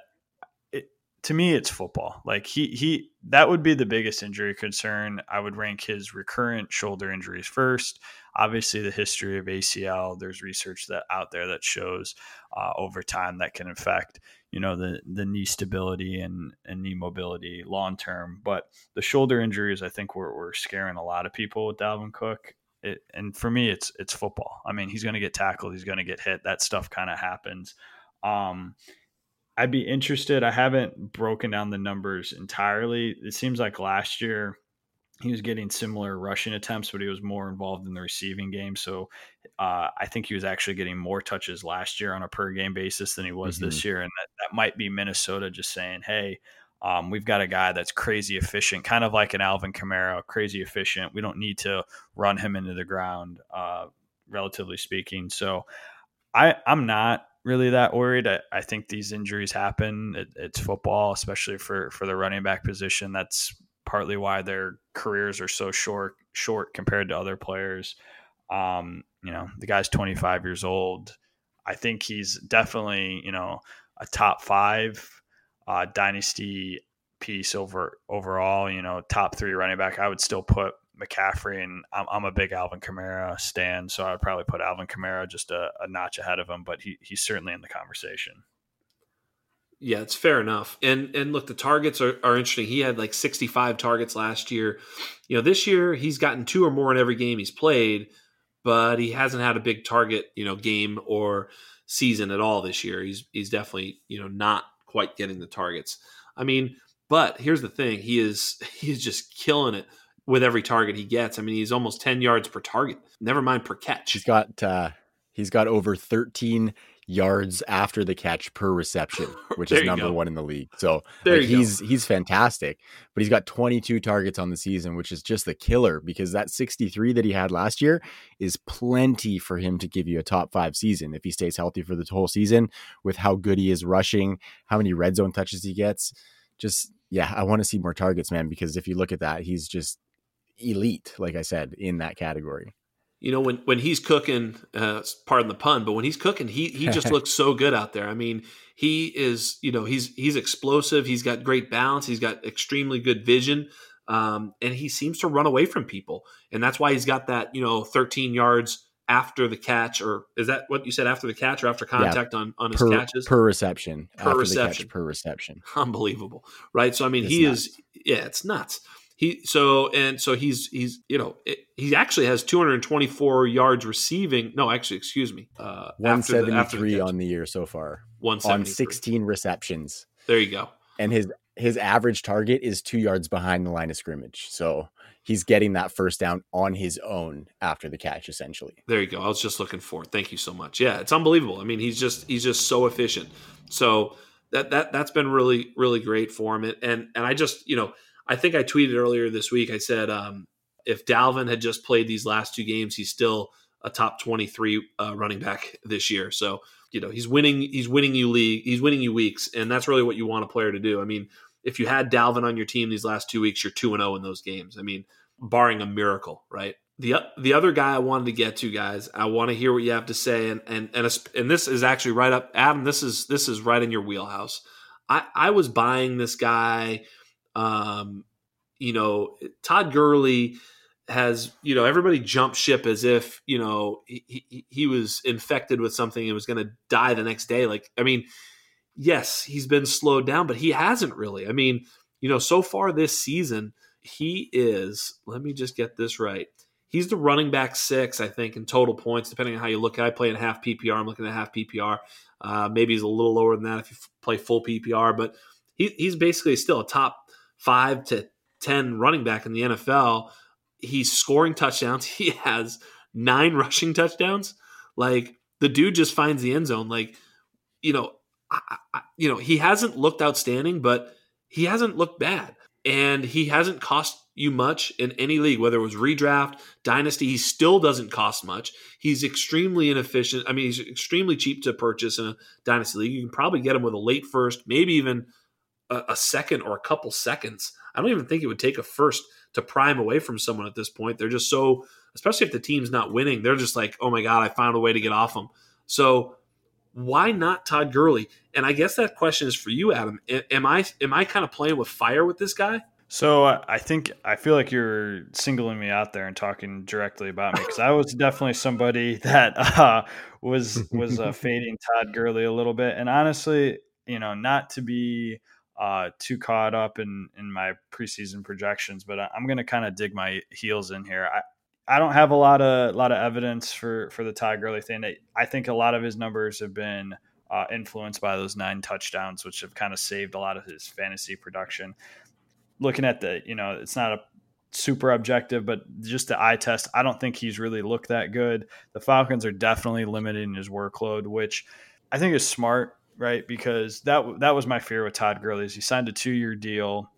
Speaker 2: to me it's football. Like he he that would be the biggest injury concern. I would rank his recurrent shoulder injuries first. Obviously the history of acl there's research that out there that shows uh, over time that can affect you know the the knee stability and, and knee mobility long term. But the shoulder injuries i think were, were scaring a lot of people with dalvin cook. It, and for me it's it's football. I mean he's going to get tackled he's going to get hit. That stuff kind of happens um, I'd be interested. I haven't broken down the numbers entirely. It seems like last year he was getting similar rushing attempts, but he was more involved in the receiving game. So uh, I think he was actually getting more touches last year on a per game basis than he was mm-hmm. this year. And that, that might be Minnesota just saying, hey, um, we've got a guy that's crazy efficient, kind of like an Alvin Kamara, crazy efficient. We don't need to run him into the ground, uh, relatively speaking. So I, I'm not really that worried. I, I think these injuries happen. It, it's football, especially for for the running back position. That's partly why their careers are so short short compared to other players. Um, you know, the guy's 25 years old. I think he's definitely you know a top five uh, dynasty piece over overall. You know, top three running back. I would still put McCaffrey, and I'm, I'm, a big Alvin Kamara stan, so I'd probably put Alvin Kamara just a, a notch ahead of him, but he, he's certainly in the conversation.
Speaker 1: Yeah, it's fair enough. And and look, the targets are, are interesting. He had like 65 targets last year. You know, this year he's gotten two or more in every game he's played, but he hasn't had a big target, you know, game or season at all this year. He's he's definitely, you know, not quite getting the targets. I mean, but here's the thing, he is *laughs* he's just killing it with every target he gets. I mean, he's almost 10 yards per target. Never mind per catch.
Speaker 3: He's got uh he's got over 13 yards after the catch per reception, *laughs* which is number go. one in the league. So like, he's go. he's fantastic. But he's got 22 targets on the season, which is just the killer because that 63 that he had last year is plenty for him to give you a top five season if he stays healthy for the whole season with how good he is rushing, how many red zone touches he gets. Just yeah, I want to see more targets, man, because if you look at that, he's just elite, like I said, in that category.
Speaker 1: You know, when when he's cooking, uh, pardon the pun, but when he's cooking, he he just *laughs* looks so good out there. I mean, he is, you know, he's he's explosive. He's got great balance. He's got extremely good vision, um, and he seems to run away from people, and that's why he's got that, you know, 13 yards after the catch, or is that what you said after the catch or after contact yeah, on, on his
Speaker 3: per,
Speaker 1: catches?
Speaker 3: Per reception.
Speaker 1: Per reception.
Speaker 3: Catch, per reception.
Speaker 1: Unbelievable. Right. So, I mean, it's he nuts. is, yeah, it's nuts. He so and so he's he's you know he actually has 224 yards receiving. No, actually, excuse me.
Speaker 3: Uh, 173 on the year so far.
Speaker 1: on
Speaker 3: 16 receptions.
Speaker 1: There you go.
Speaker 3: And his his average target is two yards behind the line of scrimmage. So he's getting that first down on his own after the catch, essentially.
Speaker 1: There you go. I was just looking for it. Thank you so much. Yeah, it's unbelievable. I mean, he's just he's just so efficient. So that that that's been really really great for him. And and, and I just you know I think I tweeted earlier this week. I said um, if Dalvin had just played these last two games, he's still a top 23 uh, running back this year. So, you know, he's winning, he's winning you league, he's winning you weeks. And that's really what you want a player to do. I mean, if you had Dalvin on your team these last two weeks, you're 2 and 0 in those games. I mean, barring a miracle, right? The the other guy I wanted to get to, guys, I want to hear what you have to say, and and and and this is actually right up, Adam. This is this is right in your wheelhouse. I I was buying this guy, um, you know, Todd Gurley has you know everybody jumped ship as if you know he, he, he was infected with something and was going to die the next day. Like i mean yes he's been slowed down but he hasn't really. I mean you know so far this season he is let me just get this right. He's the running back six i think in total points depending on how you look i play in half ppr i'm looking at half ppr uh, maybe he's a little lower than that if you play full ppr but he, he's basically still a top five to 10 running back in the nfl he's scoring touchdowns. *laughs* He has nine rushing touchdowns. Like the dude just finds the end zone. Like you know, I, I, you know he hasn't looked outstanding, but he hasn't looked bad, and he hasn't cost you much in any league, whether it was redraft, dynasty. He still doesn't cost much. He's extremely inefficient. I mean, he's extremely cheap to purchase in a dynasty league. You can probably get him with a late first, maybe even a, a second or a couple seconds. I don't even think it would take a first to prime away from someone at this point. They're just so, especially if the team's not winning, they're just like, oh my God, I found a way to get off them. So why not Todd Gurley? And I guess that question is for you, Adam. Am I am I kind of playing with fire with this guy?
Speaker 2: So I think I feel like you're singling me out there and talking directly about me because I was *laughs* definitely somebody that uh, was was uh, fading Todd Gurley a little bit, and honestly, you know, not to be uh, too caught up in in my preseason projections, but I'm going to kind of dig my heels in here. I, I don't have a lot of lot of evidence for for the Todd Gurley thing. I think a lot of his numbers have been uh, influenced by those nine touchdowns, which have kind of saved a lot of his fantasy production. Looking at the, you know, it's not a super objective, but just the eye test, I don't think he's really looked that good. The Falcons are definitely limiting his workload, which I think is smart right? Because that that was my fear with Todd Gurley. Is he signed a two year deal.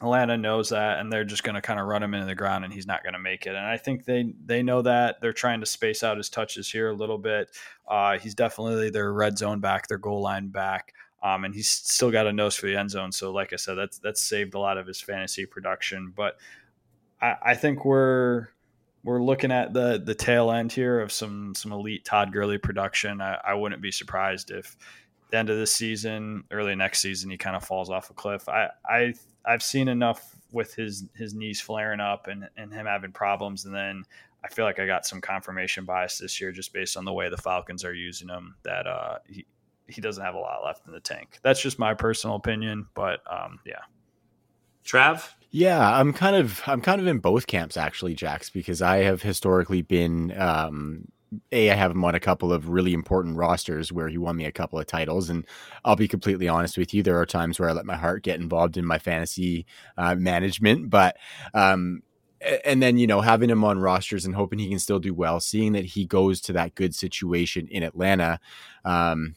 Speaker 2: Atlanta knows that, and they're just going to kind of run him into the ground, and he's not going to make it. And I think they they know that they're trying to space out his touches here a little bit. Uh, he's definitely their red zone back, their goal line back, um, and he's still got a nose for the end zone. So, like I said, that's that's saved a lot of his fantasy production. But I, I think we're we're looking at the the tail end here of some some elite Todd Gurley production. I, I wouldn't be surprised if the end of this season, early next season, he kind of falls off a cliff. I, I I've seen enough with his his knees flaring up and, and him having problems, and then I feel like I got some confirmation bias this year just based on the way the Falcons are using him that uh, he he doesn't have a lot left in the tank. That's just my personal opinion, but um, yeah.
Speaker 1: Trav,
Speaker 3: yeah, I'm kind of I'm kind of in both camps actually, Jax, because I have historically been um, a I have him on a couple of really important rosters where he won me a couple of titles, and I'll be completely honest with you. There are times where I let my heart get involved in my fantasy uh, management, but um, and then you know having him on rosters and hoping he can still do well, seeing that he goes to that good situation in Atlanta. Um,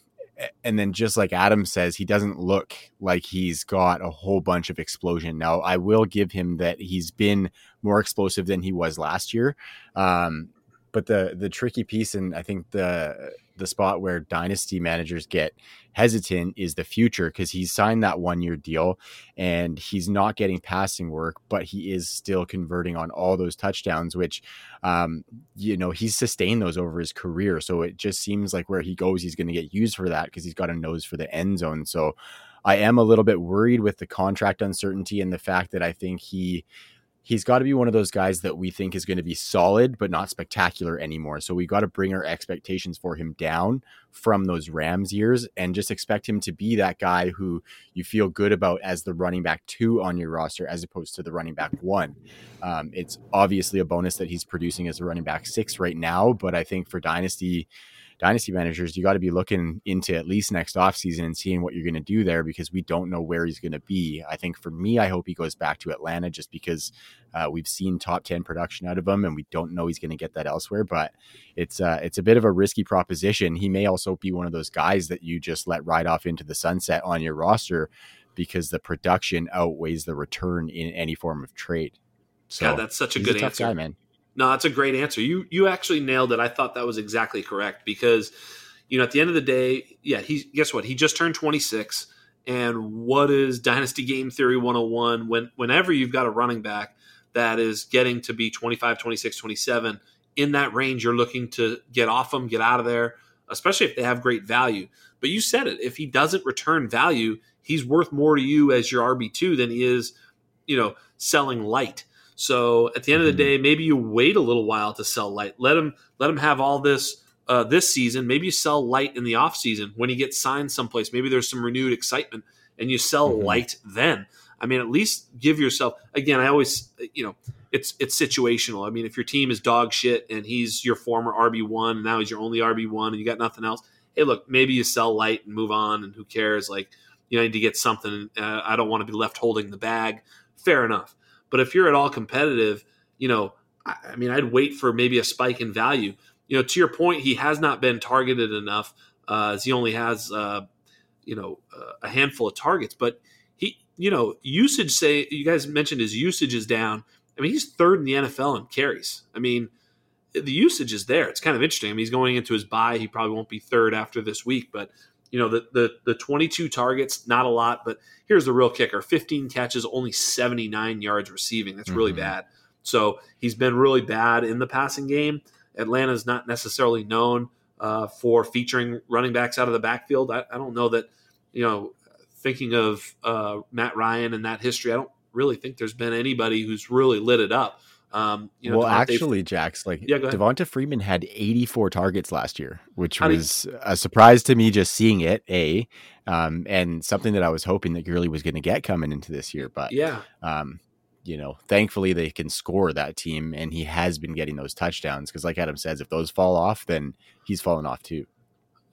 Speaker 3: and then just like Adam says, he doesn't look like he's got a whole bunch of explosion. Now, I will give him that he's been more explosive than he was last year. Um, but the the tricky piece, and I think the the spot where dynasty managers get hesitant is the future because he's signed that one year deal and he's not getting passing work, but he is still converting on all those touchdowns, which, um, you know, he's sustained those over his career. So it just seems like where he goes, he's going to get used for that because he's got a nose for the end zone. So I am a little bit worried with the contract uncertainty and the fact that I think he he's got to be one of those guys that we think is going to be solid but not spectacular anymore. So we got to bring our expectations for him down from those Rams years and just expect him to be that guy who you feel good about as the running back two on your roster as opposed to the running back one. Um, it's obviously a bonus that he's producing as a running back six right now, but I think for dynasty dynasty managers, you got to be looking into at least next offseason and seeing what you're going to do there because we don't know where he's going to be. I think for me, I hope he goes back to Atlanta just because uh, we've seen top 10 production out of him and we don't know he's going to get that elsewhere. But it's, uh, it's a bit of a risky proposition. He may also be one of those guys that you just let ride off into the sunset on your roster because the production outweighs the return in any form of trade.
Speaker 1: So yeah, that's such a good
Speaker 3: a
Speaker 1: answer,
Speaker 3: guy, man.
Speaker 1: No, that's a great answer. You you actually nailed it. I thought that was exactly correct because you know at the end of the day, yeah, he guess what? He just turned 26 and what is dynasty game theory 101 when whenever you've got a running back that is getting to be 25, 26, 27 in that range you're looking to get off them, get out of there, especially if they have great value. But you said it, if he doesn't return value, he's worth more to you as your RB2 than he is, you know, selling light. So at the end of the mm-hmm. day, maybe you wait a little while to sell light. Let him let him have all this uh, this season. Maybe you sell light in the off season when he gets signed someplace. Maybe there's some renewed excitement, and you sell mm-hmm. light then. I mean, at least give yourself. Again, I always you know it's it's situational. I mean, if your team is dog shit and he's your former RB one, and now he's your only RB one, and you got nothing else. Hey, look, maybe you sell light and move on, and who cares? Like you know, I need to get something. Uh, I don't want to be left holding the bag. Fair enough. But if you're at all competitive, you know, I, I mean, I'd wait for maybe a spike in value. You know, to your point, he has not been targeted enough, uh, as he only has, uh, you know, uh, a handful of targets. But he, you know, usage. Say you guys mentioned his usage is down. I mean, he's third in the NFL in carries. I mean, the usage is there. It's kind of interesting. I mean, he's going into his bye. He probably won't be third after this week, but you know, the the the 22 targets, not a lot, but here's the real kicker: 15 catches, only 79 yards receiving. That's really mm-hmm. bad. So he's been really bad in the passing game. Atlanta's not necessarily known uh, for featuring running backs out of the backfield. I, I, don't know that, you know, thinking of uh, Matt Ryan and that history, I don't really think there's been anybody who's really lit it up. Um, you know,
Speaker 3: well, Devonta, actually, Jax, like yeah, Devonta Freeman had 84 targets last year, which How was you... a surprise to me just seeing it. A, um, and something that I was hoping that Gurley was going to get coming into this year, but
Speaker 1: yeah,
Speaker 3: um, you know, thankfully they can score that team, and he has been getting those touchdowns because, like Adam says, if those fall off, then he's falling off too.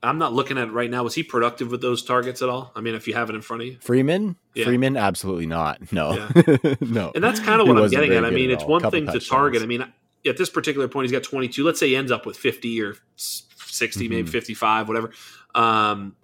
Speaker 1: I'm not looking at it right now. Was he productive with those targets at all? I mean, if you have it in front of you,
Speaker 3: Freeman, yeah. Freeman, absolutely not. No,
Speaker 1: yeah. *laughs* no. And that's kind of what I'm getting at. I mean, it's one thing to target. I mean, at this particular point, he's got 22. Let's say he ends up with 50 or 60, mm-hmm. maybe 55, whatever. Um,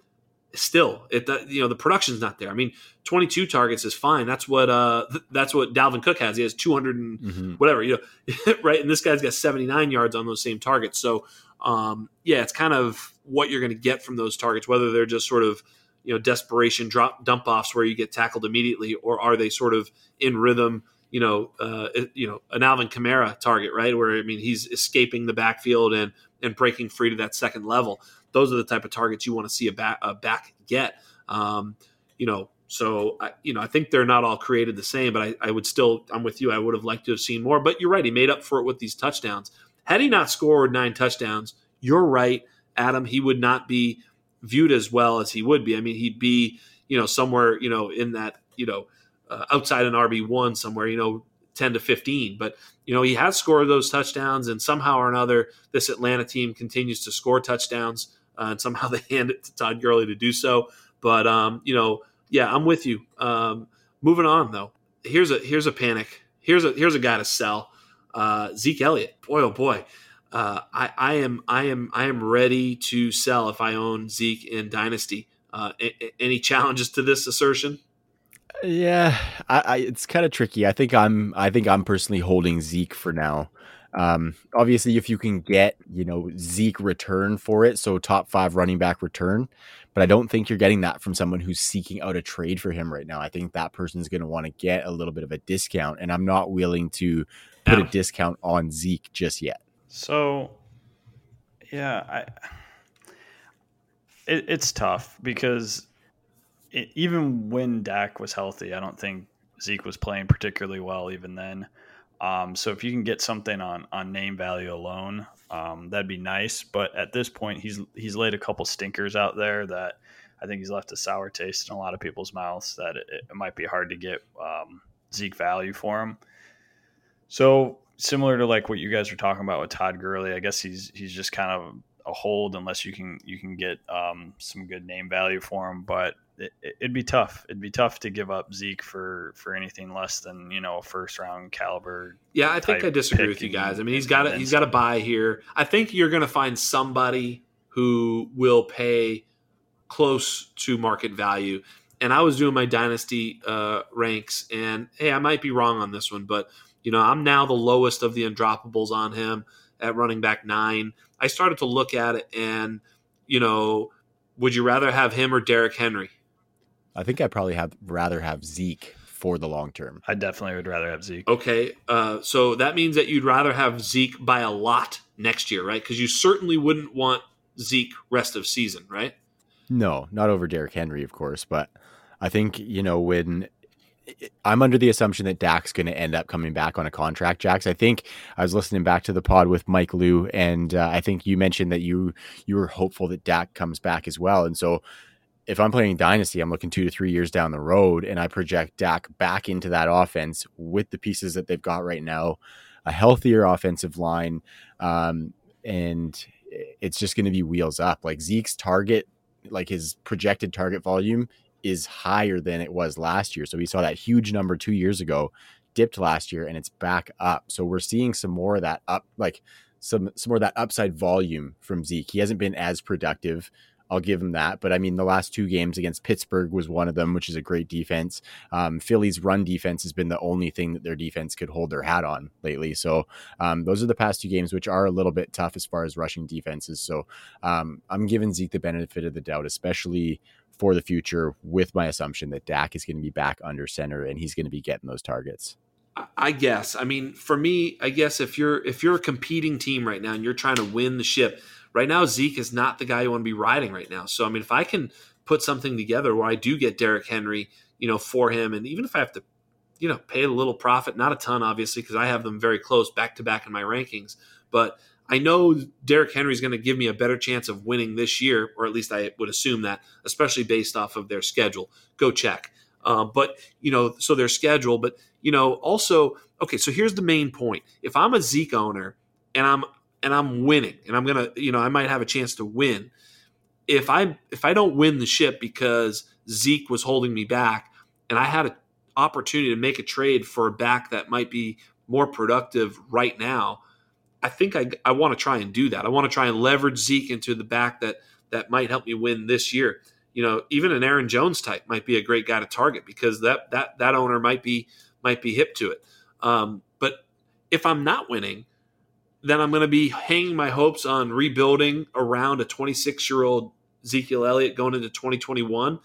Speaker 1: still, it you know the production's not there. I mean, 22 targets is fine. That's what uh that's what Dalvin Cook has. He has 200 and mm-hmm. whatever, you know, *laughs* right? And this guy's got 79 yards on those same targets. So um, yeah, it's kind of what you're going to get from those targets, whether they're just sort of you know desperation drop dump offs where you get tackled immediately, or are they sort of in rhythm? You know, uh, you know, an Alvin Kamara target, right? Where I mean, he's escaping the backfield and and breaking free to that second level. Those are the type of targets you want to see a back, a back get. Um, you know, so I, you know, I think they're not all created the same, but I, I would still, I'm with you. I would have liked to have seen more. But you're right; he made up for it with these touchdowns. Had he not scored nine touchdowns, you're right, Adam. He would not be viewed as well as he would be. I mean, he'd be, you know, somewhere, you know, in that, you know, uh, outside an RB one somewhere, you know, ten to fifteen. But you know, he has scored those touchdowns, and somehow or another, this Atlanta team continues to score touchdowns, uh, and somehow *laughs* they hand it to Todd Gurley to do so. But um, you know, yeah, I'm with you. Um, moving on though, here's a here's a panic. Here's a here's a guy to sell uh, Zeke Elliott. Boy, oh boy. Uh, I, I am I am I am ready to sell if I own Zeke in Dynasty. Uh, a- any challenges to this assertion?
Speaker 3: Yeah, I, I, it's kind of tricky. I think I'm I think I'm personally holding Zeke for now. Um, obviously, if you can get you know Zeke return for it, so top five running back return, but I don't think you're getting that from someone who's seeking out a trade for him right now. I think that person's going to want to get a little bit of a discount, and I'm not willing to put a discount on Zeke just yet.
Speaker 2: So, yeah, I, it, it's tough because it, even when Dak was healthy, I don't think Zeke was playing particularly well even then. Um, so if you can get something on on name value alone, um, that'd be nice. But at this point, he's he's laid a couple stinkers out there that I think he's left a sour taste in a lot of people's mouths that it, it might be hard to get um, Zeke value for him. So similar to like what you guys were talking about with Todd Gurley, I guess he's he's just kind of a hold unless you can you can get um, some good name value for him. But it, would be tough. It'd be tough to give up Zeke for for anything less than you know a first round caliber.
Speaker 1: Yeah, I think I disagree with you guys. I mean, he's got a, he's got a buy here. I think you're going to find somebody who will pay close to market value. And I was doing my dynasty uh, ranks, and hey, I might be wrong on this one, but you know, I'm now the lowest of the undroppables on him at running back nine. I started to look at it, and you know, would you rather have him or Derrick Henry?
Speaker 3: I think I'd probably have rather have Zeke for the long term.
Speaker 2: I definitely would rather have Zeke.
Speaker 1: Okay, uh, so that means that you'd rather have Zeke by a lot next year, right? Because you certainly wouldn't want Zeke rest of season, right?
Speaker 3: No, not over Derrick Henry, of course, but I think you know when I'm under the assumption that Dak's going to end up coming back on a contract. Jax, I think I was listening back to the pod with Mike Lou, and uh, I think you mentioned that you you were hopeful that Dak comes back as well. And so, if I'm playing Dynasty, I'm looking two to three years down the road, and I project Dak back into that offense with the pieces that they've got right now, a healthier offensive line, um, and it's just going to be wheels up. Like Zeke's target like his projected target volume is higher than it was last year. So we saw that huge number two years ago, dipped last year, and it's back up. So we're seeing some more of that up, like some some more of that upside volume from Zeke. He hasn't been as productive I'll give him that. But I mean, the last two games against Pittsburgh was one of them, which is a great defense. Um, Philly's run defense has been the only thing that their defense could hold their hat on lately. So um, those are the past two games, which are a little bit tough as far as rushing defenses. So um, I'm giving Zeke the benefit of the doubt, especially for the future, with my assumption that Dak is going to be back under center and he's going to be getting those targets.
Speaker 1: I guess. I mean, for me, I guess if you're if you're a competing team right now and you're trying to win the ship, right now Zeke is not the guy you want to be riding right now. So I mean, if I can put something together where I do get Derrick Henry, you know, for him, and even if I have to, you know, pay a little profit, not a ton, obviously, because I have them very close back to back in my rankings, but I know Derrick Henry is going to give me a better chance of winning this year, or at least I would assume that, especially based off of their schedule. Go check. Uh, but you know, so their schedule, but you know, also okay. So here's the main point: if I'm a Zeke owner and I'm and I'm winning and I'm gonna, you know, I might have a chance to win. If I if I don't win the ship because Zeke was holding me back and I had an opportunity to make a trade for a back that might be more productive right now, I think I, I want to try and do that. I want to try and leverage Zeke into the back that that might help me win this year. You know, even an Aaron Jones type might be a great guy to target because that that that owner might be might be hip to it. Um, but if I'm not winning, then I'm going to be hanging my hopes on rebuilding around a 26 year old Ezekiel Elliott going into 2021.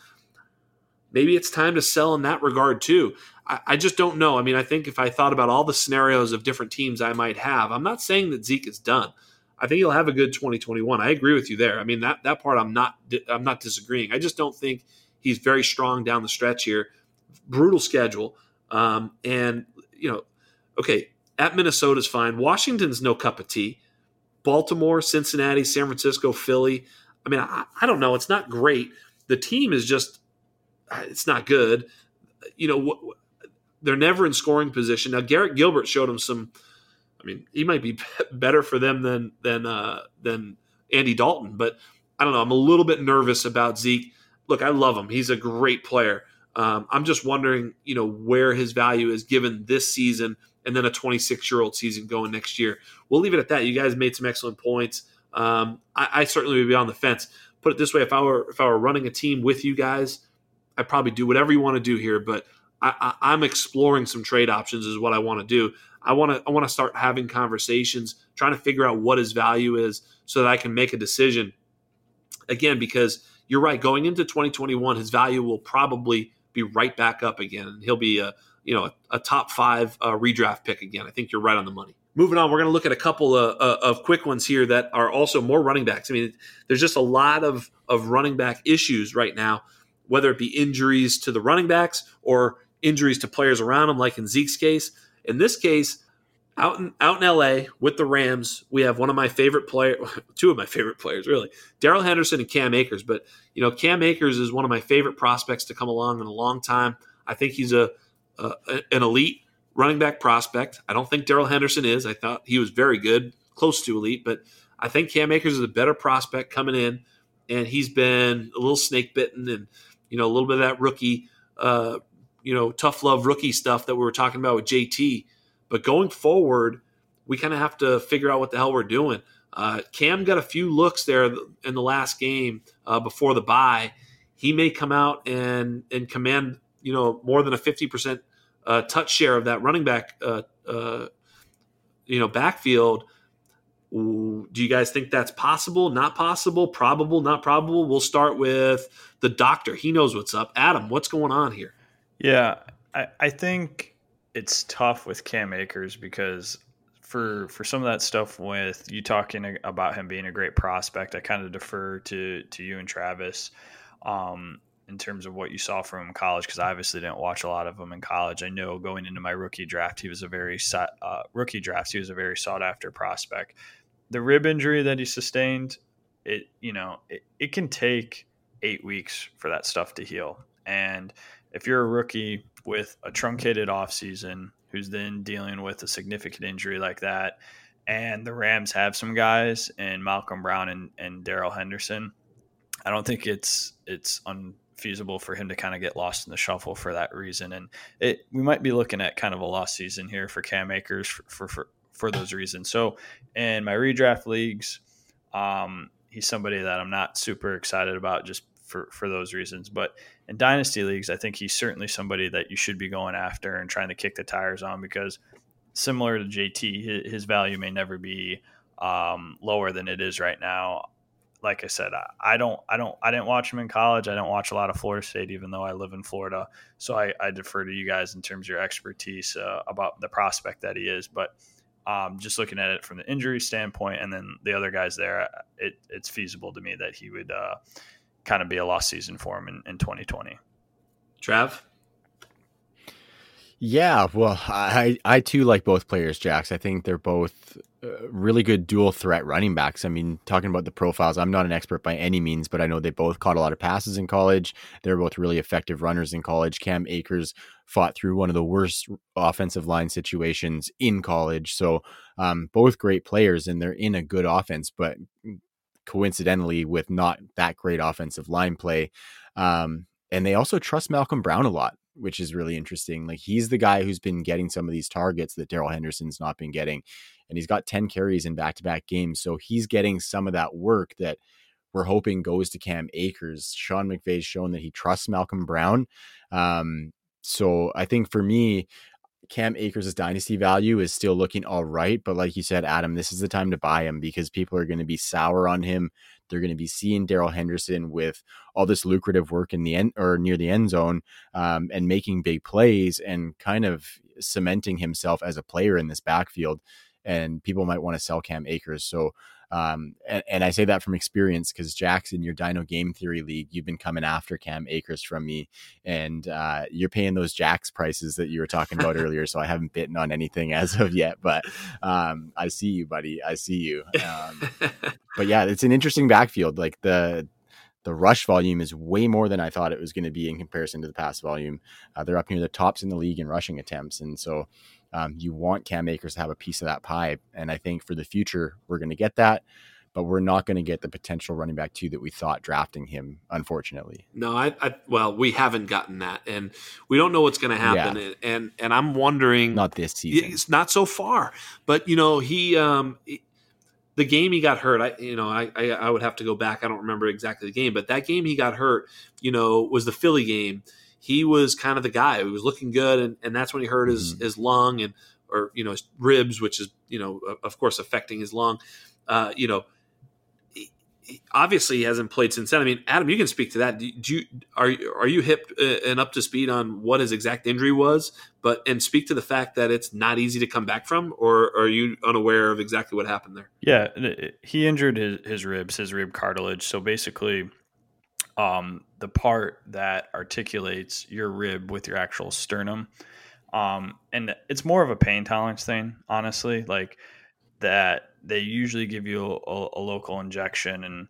Speaker 1: Maybe it's time to sell in that regard too. I, I, just don't know. I mean, I think if I thought about all the scenarios of different teams I might have, I'm not saying that Zeke is done. I think he'll have a good 2021. I agree with you there. I mean that that part I'm not I'm not disagreeing. I just don't think he's very strong down the stretch here. Brutal schedule, um, and you know, okay, at Minnesota's fine. Washington's no cup of tea. Baltimore, Cincinnati, San Francisco, Philly. I mean, I, I don't know. It's not great. The team is just, it's not good. You know, they're never in scoring position. Now, Garrett Gilbert showed them some. I mean, he might be *laughs* better for them than than uh, than Andy Dalton, but I don't know. I'm a little bit nervous about Zeke. Look, I love him. He's a great player. Um, I'm just wondering, you know, where his value is given this season and then a 26 year old season going next year. We'll leave it at that. You guys made some excellent points. Um, I, I, certainly would be on the fence. Put it this way: if I were if I were running a team with you guys, I'd probably do whatever you want to do here. But I, I, I'm exploring some trade options. Is what I want to do. I want to I want to start having conversations, trying to figure out what his value is, so that I can make a decision. Again, because you're right, going into 2021, his value will probably be right back up again. He'll be a you know a, a top five uh, redraft pick again. I think you're right on the money. Moving on, we're going to look at a couple of, uh, of quick ones here that are also more running backs. I mean, there's just a lot of of running back issues right now, whether it be injuries to the running backs or injuries to players around them, like in Zeke's case. In this case, out in out in LA with the Rams, we have one of my favorite players, *laughs* two of my favorite players, really, Darrell Henderson and Cam Akers. But you know, Cam Akers is one of my favorite prospects to come along in a long time. I think he's a, a an elite running back prospect. I don't think Darrell Henderson is. I thought he was very good, close to elite, but I think Cam Akers is a better prospect coming in, and he's been a little snake bitten and you know a little bit of that rookie, uh, you know, tough love rookie stuff that we were talking about with JT but going forward, we kind of have to figure out what the hell we're doing. Uh, Cam got a few looks there in the last game uh, before the bye. He may come out and and command you know more than a fifty percent uh, touch share of that running back uh, uh, you know backfield. Do you guys think that's possible? Not possible? Probable? Not probable? We'll start with the doctor. He knows what's up. Adam, what's going on here?
Speaker 2: Yeah, I, I think it's tough with Cam Akers because for for some of that stuff with you talking about him being a great prospect, I kind of defer to to you and Travis um, in terms of what you saw from him in college because I obviously didn't watch a lot of him in college. I know going into my rookie draft, he was a very uh, rookie draft. He was a very sought after prospect. The rib injury that he sustained, it you know it, it can take eight weeks for that stuff to heal, and if you're a rookie with a truncated offseason who's then dealing with a significant injury like that, and the Rams have some guys and Malcolm Brown and, and Darrell Henderson, I don't think it's it's unfeasible for him to kind of get lost in the shuffle for that reason. And it we might be looking at kind of a lost season here for Cam Akers for, for, for those reasons. So in my redraft leagues, um, he's somebody that I'm not super excited about just for for those reasons. But in dynasty leagues, I think he's certainly somebody that you should be going after and trying to kick the tires on because similar to JT, his value may never be um, lower than it is right now. Like I said, I, don't, I don't, I didn't watch him in college. I don't watch a lot of Florida State, even though I live in Florida. So I, I defer to you guys in terms of your expertise uh, about the prospect that he is. But um, just looking at it from the injury standpoint, and then the other guys there, it, it's feasible to me that he would uh, kind of be a lost season for him in, in 2020.
Speaker 1: Trav?
Speaker 3: Yeah, well, I I too like both players, Jax. I think they're both uh, really good dual threat running backs. I mean, talking about the profiles, I'm not an expert by any means, but I know they both caught a lot of passes in college. They're both really effective runners in college. Cam Akers fought through one of the worst offensive line situations in college, so um, both great players, and they're in a good offense. But coincidentally with not that great offensive line play. Um, and they also trust Malcolm Brown a lot, which is really interesting. Like he's the guy who's been getting some of these targets that Darrell Henderson's not been getting. And he's got 10 carries in back to back games. So he's getting some of that work that we're hoping goes to Cam Akers. Sean McVay's shown that he trusts Malcolm Brown. Um, so I think for me, Cam Akers' dynasty value is still looking all right. But like you said, Adam, this is the time to buy him because people are going to be sour on him. They're going to be seeing Darrell Henderson with all this lucrative work in the end or near the end zone um, and making big plays and kind of cementing himself as a player in this backfield. And people might want to sell Cam Akers. So um, and, and, I say that from experience because Jackson, your Dyno Game Theory League, you've been coming after Cam Akers from me, and uh, you're paying those Jacks prices that you were talking about *laughs* earlier. So I haven't bitten on anything as of yet, but um, I see you, buddy. I see you. Um, but yeah, it's an interesting backfield. Like the the rush volume is way more than I thought it was going to be in comparison to the pass volume. Uh, they're up near the tops in the league in rushing attempts, and so um, you want Cam Akers to have a piece of that pie. And I think for the future, we're going to get that, but we're not going to get the potential running back two that we thought drafting him, unfortunately.
Speaker 1: No, I, I well, we haven't gotten that, and we don't know what's going to happen. Yeah. And and I'm wondering,
Speaker 3: not this season,
Speaker 1: it's not so far, but you know, he, um, the game he got hurt, I you know, I, I, I would have to go back. I don't remember exactly the game, but that game he got hurt, you know, was the Philly game he was kind of the guy who was looking good, and, and that's when he hurt his, mm-hmm. his lung and or you know his ribs, which is you know of course affecting his lung. Uh, you know, he, he obviously he hasn't played since then. I mean, Adam, you can speak to that. Do you are are you hip uh, and up to speed on what his exact injury was? But and speak to the fact that it's not easy to come back from, or are you unaware of exactly what happened there?
Speaker 2: Yeah, he injured his, his ribs, his rib cartilage. So basically um, the part that articulates your rib with your actual sternum. Um, and it's more of a pain tolerance thing, honestly. Like that, they usually give you a, a local injection, and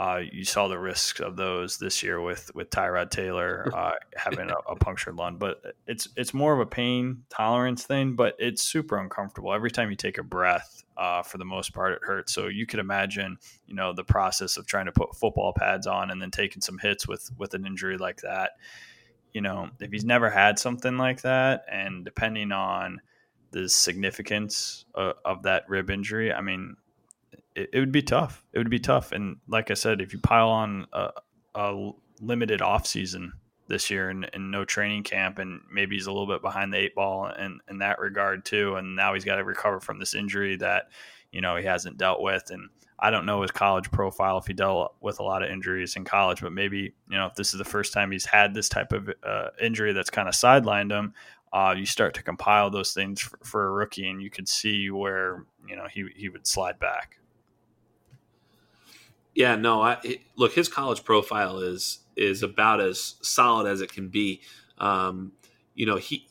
Speaker 2: uh, you saw the risks of those this year with with Tyrod Taylor uh, *laughs* having a, a, punctured lung. But it's it's more of a pain tolerance thing, but it's super uncomfortable every time you take a breath. Uh, for the most part, it hurts. So you could imagine, you know, the process of trying to put football pads on and then taking some hits with with an injury like that you know, if he's never had something like that, and depending on the significance of, of that rib injury, I mean, it, it, would be tough. It would be tough. And like I said, if you pile on a, a limited off season this year and, and, no training camp, and maybe he's a little bit behind the eight ball in, in that regard too, and now he's got to recover from this injury that you know he hasn't dealt with, and I don't know his college profile if he dealt with a lot of injuries in college, but maybe you know if this is the first time he's had this type of uh, injury that's kind of sidelined him. Uh, you start to compile those things for, for, a rookie, and you could see where you know he he would slide back.
Speaker 1: Yeah, no, I it, look his college profile is is about as solid as it can be. Um, you know, he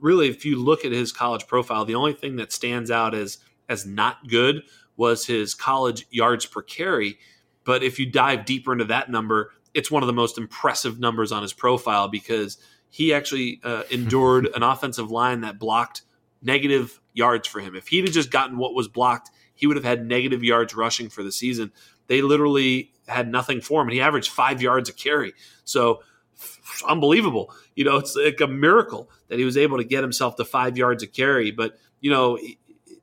Speaker 1: really, if you look at his college profile, the only thing that stands out as as not good was his college yards per carry. But if you dive deeper into that number, it's one of the most impressive numbers on his profile because he actually uh, *laughs* endured an offensive line that blocked negative yards for him. If he'd have just gotten what was blocked, he would have had negative yards rushing for the season. They literally had nothing for him, and he averaged five yards a carry. So unbelievable. You know, it's like a miracle that he was able to get himself to five yards a carry. But you know,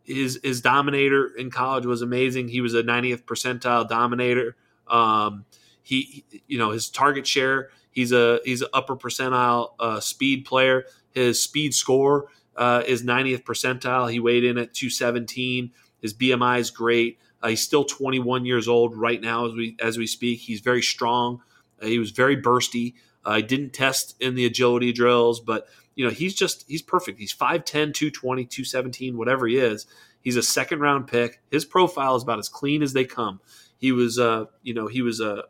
Speaker 1: his his dominator in college was amazing. He was a 90th percentile dominator. Um, he, you know, his target share. He's a he's an upper percentile uh, speed player. His speed score uh, is 90th percentile. He weighed in at 217. His BMI is great. Uh, he's still 21 years old right now as we as we speak. He's very strong. Uh, he was very bursty. I didn't test in the agility drills, but you know, he's just he's perfect. He's 5'10, 220, 217, whatever he is. He's a second round pick. His profile is about as clean as they come. He was uh, you know, he was a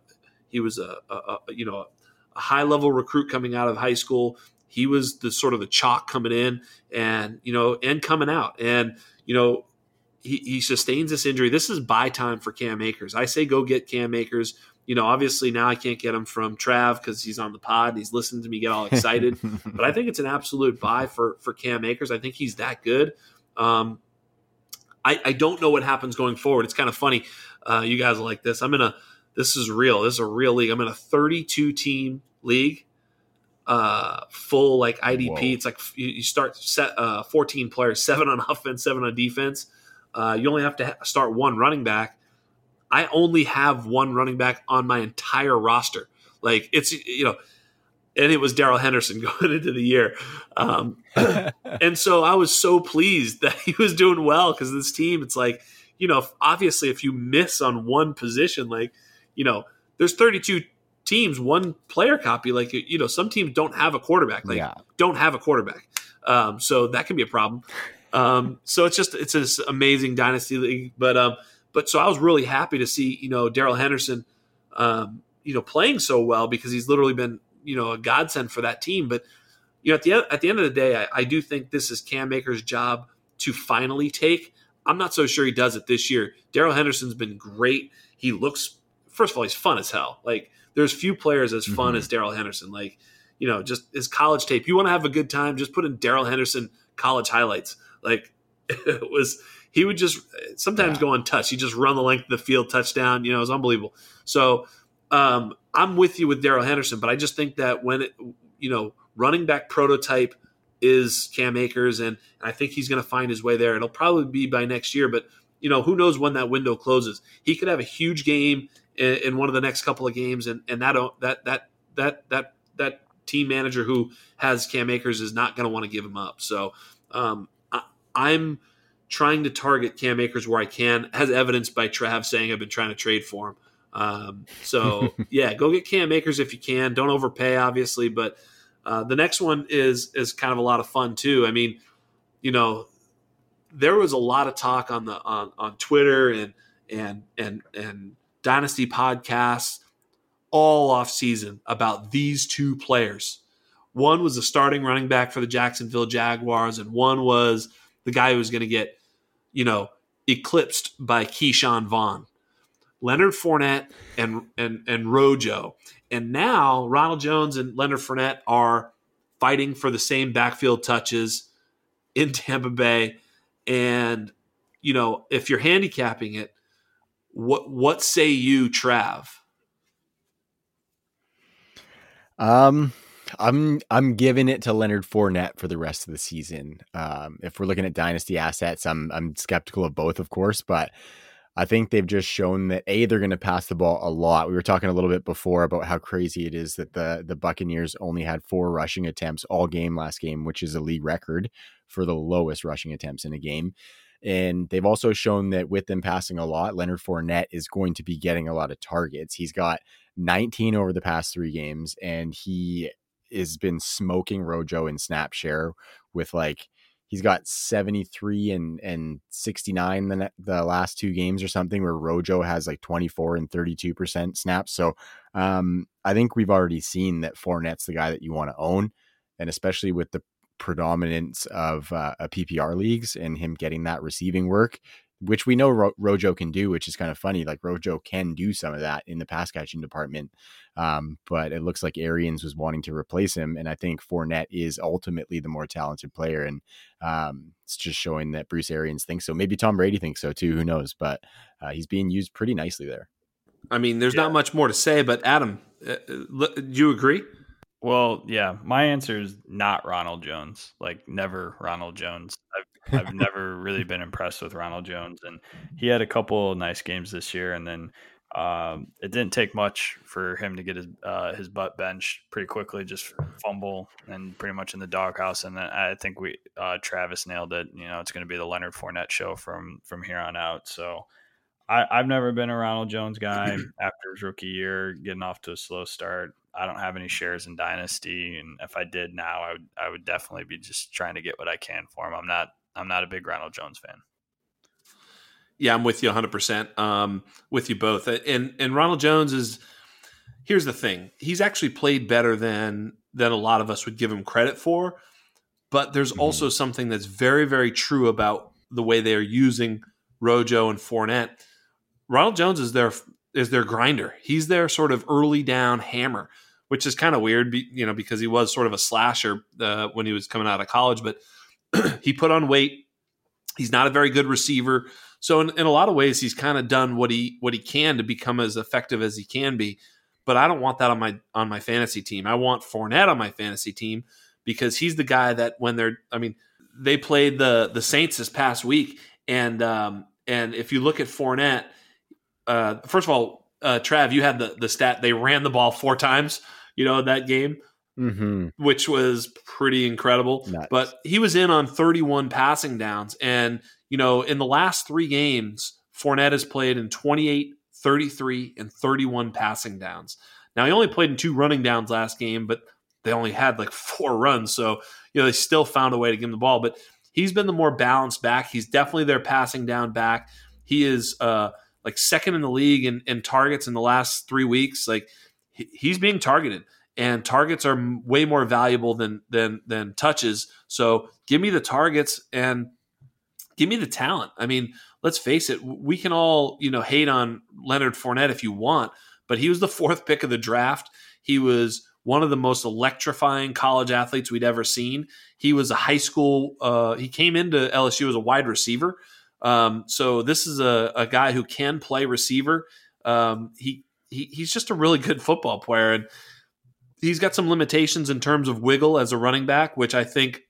Speaker 1: he was a, a, a you know, a high level recruit coming out of high school. He was the sort of the chalk coming in and, you know, and coming out. And, you know, he, he sustains this injury. This is buy time for Cam Akers. I say go get Cam Akers you know, obviously now I can't get him from Trav because he's on the pod. He's listening to me get all excited. *laughs* but I think it's an absolute buy for for Cam Akers. I think he's that good. Um, I, I don't know what happens going forward. It's kind of funny. Uh, you guys like this. I'm in a. This is real. This is a real league. I'm in a 32 team league. Uh, full like IDP. Whoa. It's like you, you start set uh, 14 players, *laughs* seven on offense, seven on defense. Uh, you only have to ha- start one running back I only have one running back on my entire roster. Like it's you know, and it was Darrell Henderson *laughs* going into the year, um, *laughs* and so I was so pleased *laughs* that he was doing well because this team. It's like you know, obviously, if you miss on one position, like you know, there's 32 teams, one player copy. Like you know, some teams don't have a quarterback. Like yeah. don't have a quarterback. Um, so that can be a problem. Um, so it's just it's this amazing dynasty league, but um, but so I was really happy to see, you know, Darrell Henderson, um, you know, playing so well because he's literally been, you know, a godsend for that team. But you know, at the end, at the end of the day, I, I do think this is Cam Akers' job to finally take. I'm not so sure he does it this year. Darrell Henderson's been great. He looks, first of all, he's fun as hell. Like there's few players as fun mm-hmm. as Darrell Henderson. Like you know, just his college tape. You want to have a good time, just put in Darrell Henderson college highlights. Like *laughs* it was he would just sometimes yeah. go untouched. He just run the length of the field, touchdown. You know, it was unbelievable. So um, I'm with you with Darrell Henderson, but I just think that when it, you know, running back prototype is Cam Akers, and I think he's going to find his way there. It'll probably be by next year, but you know, who knows when that window closes? He could have a huge game in, in one of the next couple of games, and and that that that that that that team manager who has Cam Akers is not going to want to give him up. So um, I'm trying to target Cam Akers where I can, as evidenced by Trav saying I've been trying to trade for him. Um, so *laughs* yeah, go get Cam Akers if you can. Don't overpay, obviously, but uh, the next one is is kind of a lot of fun too. I mean, you know, there was a lot of talk on the on on Twitter and and and and Dynasty podcasts all off season about these two players One was the starting running back for the Jacksonville Jaguars, and one was the guy who was going to get, you know, eclipsed by Ke'Shawn Vaughn. Leonard Fournette and and and Rojo. And now Ronald Jones and Leonard Fournette are fighting for the same backfield touches in Tampa Bay. And, you know, if you're handicapping it, what what say you, Trav?
Speaker 3: Um I'm I'm giving it to Leonard Fournette for the rest of the season. Um, if we're looking at dynasty assets, I'm I'm skeptical of both, of course, but I think they've just shown that a they're going to pass the ball a lot. We were talking a little bit before about how crazy it is that the the Buccaneers only had four rushing attempts all game last game, which is a league record for the lowest rushing attempts in a game. And they've also shown that with them passing a lot, Leonard Fournette is going to be getting a lot of targets. He's got 19 over the past three games, and he has been smoking Rojo in snap share with like he's got 73 and and 69 the the last two games or something where Rojo has like 24 and 32% snaps. So um, I think we've already seen that Fournette's the guy that you want to own and especially with the predominance of uh, a PPR leagues and him getting that receiving work, which we know Ro- Rojo can do, which is kind of funny. Like Rojo can do some of that in the pass catching department. Um, but it looks like Arians was wanting to replace him. And I think Fournette is ultimately the more talented player. And um, it's just showing that Bruce Arians thinks so. Maybe Tom Brady thinks so too. Who knows? But uh, he's being used pretty nicely there.
Speaker 1: I mean, there's yeah. not much more to say, but Adam, uh, uh do you agree?
Speaker 2: Well, yeah, my answer is not Ronald Jones. Like never Ronald Jones. I've, I've never really been impressed with Ronald Jones, and he had a couple nice games this year, and then um, it didn't take much for him to get his uh, his butt benched pretty quickly, just fumble and pretty much in the doghouse. And then I think we uh, Travis nailed it. You know, it's going to be the Leonard Fournette show from from here on out. So I, I've never been a Ronald Jones guy *clears throat* after his rookie year, getting off to a slow start. I don't have any shares in Dynasty, and if I did now, I would I would definitely be just trying to get what I can for him. I'm not I'm not a big Ronald Jones fan.
Speaker 1: Yeah, I'm with you 100. Um, percent With you both, and and Ronald Jones is. Here's the thing: he's actually played better than than a lot of us would give him credit for. But there's mm-hmm. also something that's very very true about the way they are using Rojo and Fournette. Ronald Jones is their is their grinder. He's their sort of early down hammer which is kind of weird, you know, because he was sort of a slasher uh, when he was coming out of college, but *clears throat* he put on weight. He's not a very good receiver. So in, in a lot of ways, he's kind of done what he what he can to become as effective as he can be. But I don't want that on my on my fantasy team. I want Fournette on my fantasy team because he's the guy that when they're I mean they played the the Saints this past week and um, and if you look at Fournette, uh, first of all, uh, Trav, you had the the stat they ran the ball four times you know, that game, mm-hmm. which was pretty incredible. Nice. But he was in on 31 passing downs. And, you know, in the last three games, Fournette has played in 28, 33, and 31 passing downs. Now, he only played in two running downs last game, but they only had like *laughs* four runs. So, you know, they still found a way to give him the ball. But he's been the more balanced back. He's definitely their passing down back. He is uh, like second in the league in, in targets in the last three weeks. Like, he's being targeted and targets are way more valuable than than than touches. So give me the targets and give me the talent. I mean, let's face it, we can all you know hate on Leonard Fournette if you want, but he was the *laughs* fourth pick of the draft. He was one of the most electrifying college athletes we'd ever seen. He was a high school. Uh, he came into LSU as a wide receiver. Um, so this is a, a guy who can play receiver. Um, he he, he's just a really good football player, and he's got some limitations in terms of wiggle as a running back, which I think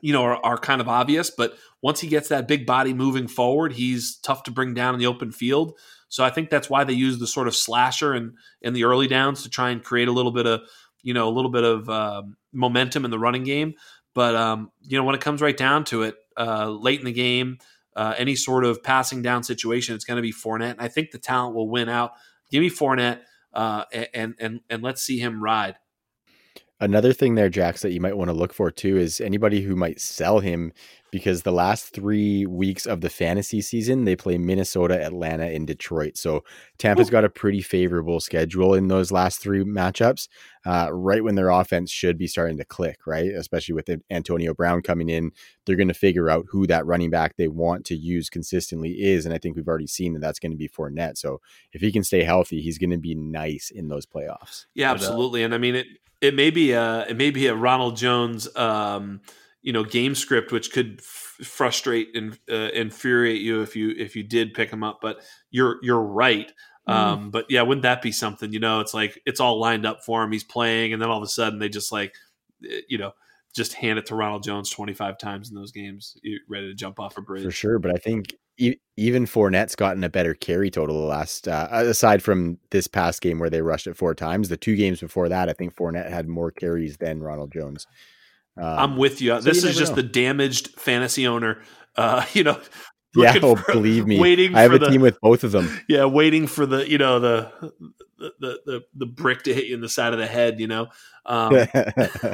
Speaker 1: you know are, are, kind of obvious. But once he gets that big body moving forward, he's tough to bring down in the open field. So I think that's why they use the sort of slasher and in, in the early downs to try and create a little bit of you know a little bit of um, momentum in the running game. But um, you know when it comes right down to it, uh, late in the game, uh, any sort of passing down situation, it's going to be Fournette. And I think the talent will win out. Give me Fournette, uh, and and and let's see him ride.
Speaker 3: Another thing there, Jax, that you might want to look for too is anybody who might sell him because the last three weeks of the fantasy season, they play Minnesota, Atlanta, and Detroit. So Tampa's Ooh. got a pretty favorable schedule in those last three matchups, uh, right when their offense should be starting to click, right? Especially with Antonio Brown coming in, they're going to figure out who that running back they want to use consistently is. And I think we've already seen that that's going to be Fournette. So if he can stay healthy, he's going to be nice in those playoffs.
Speaker 1: Yeah, absolutely. And I mean, it, it may be a it may be a Ronald Jones um, you know game script which could f- frustrate and uh, infuriate you if you if you did pick him up but you're you're right mm. um, but yeah wouldn't that be something you know it's like it's all lined up for him he's playing and then all of a sudden they just like eh, you know just hand it to Ronald Jones 25 times in those games you're ready to jump off a bridge
Speaker 3: for sure but I think even Fournette's gotten a better carry total the last, uh, aside from this past game where they rushed it four times. The two games before that, I think Fournette had more carries than Ronald Jones.
Speaker 1: Um, I'm with you. So this you is just know. the damaged fantasy owner. Uh, *laughs* you know,
Speaker 3: yeah, oh, for, believe me. Waiting I have a the, team with both of them. *laughs*
Speaker 1: Yeah, waiting for the you know the the the the brick to hit you in the side of the head. You know, um, *laughs*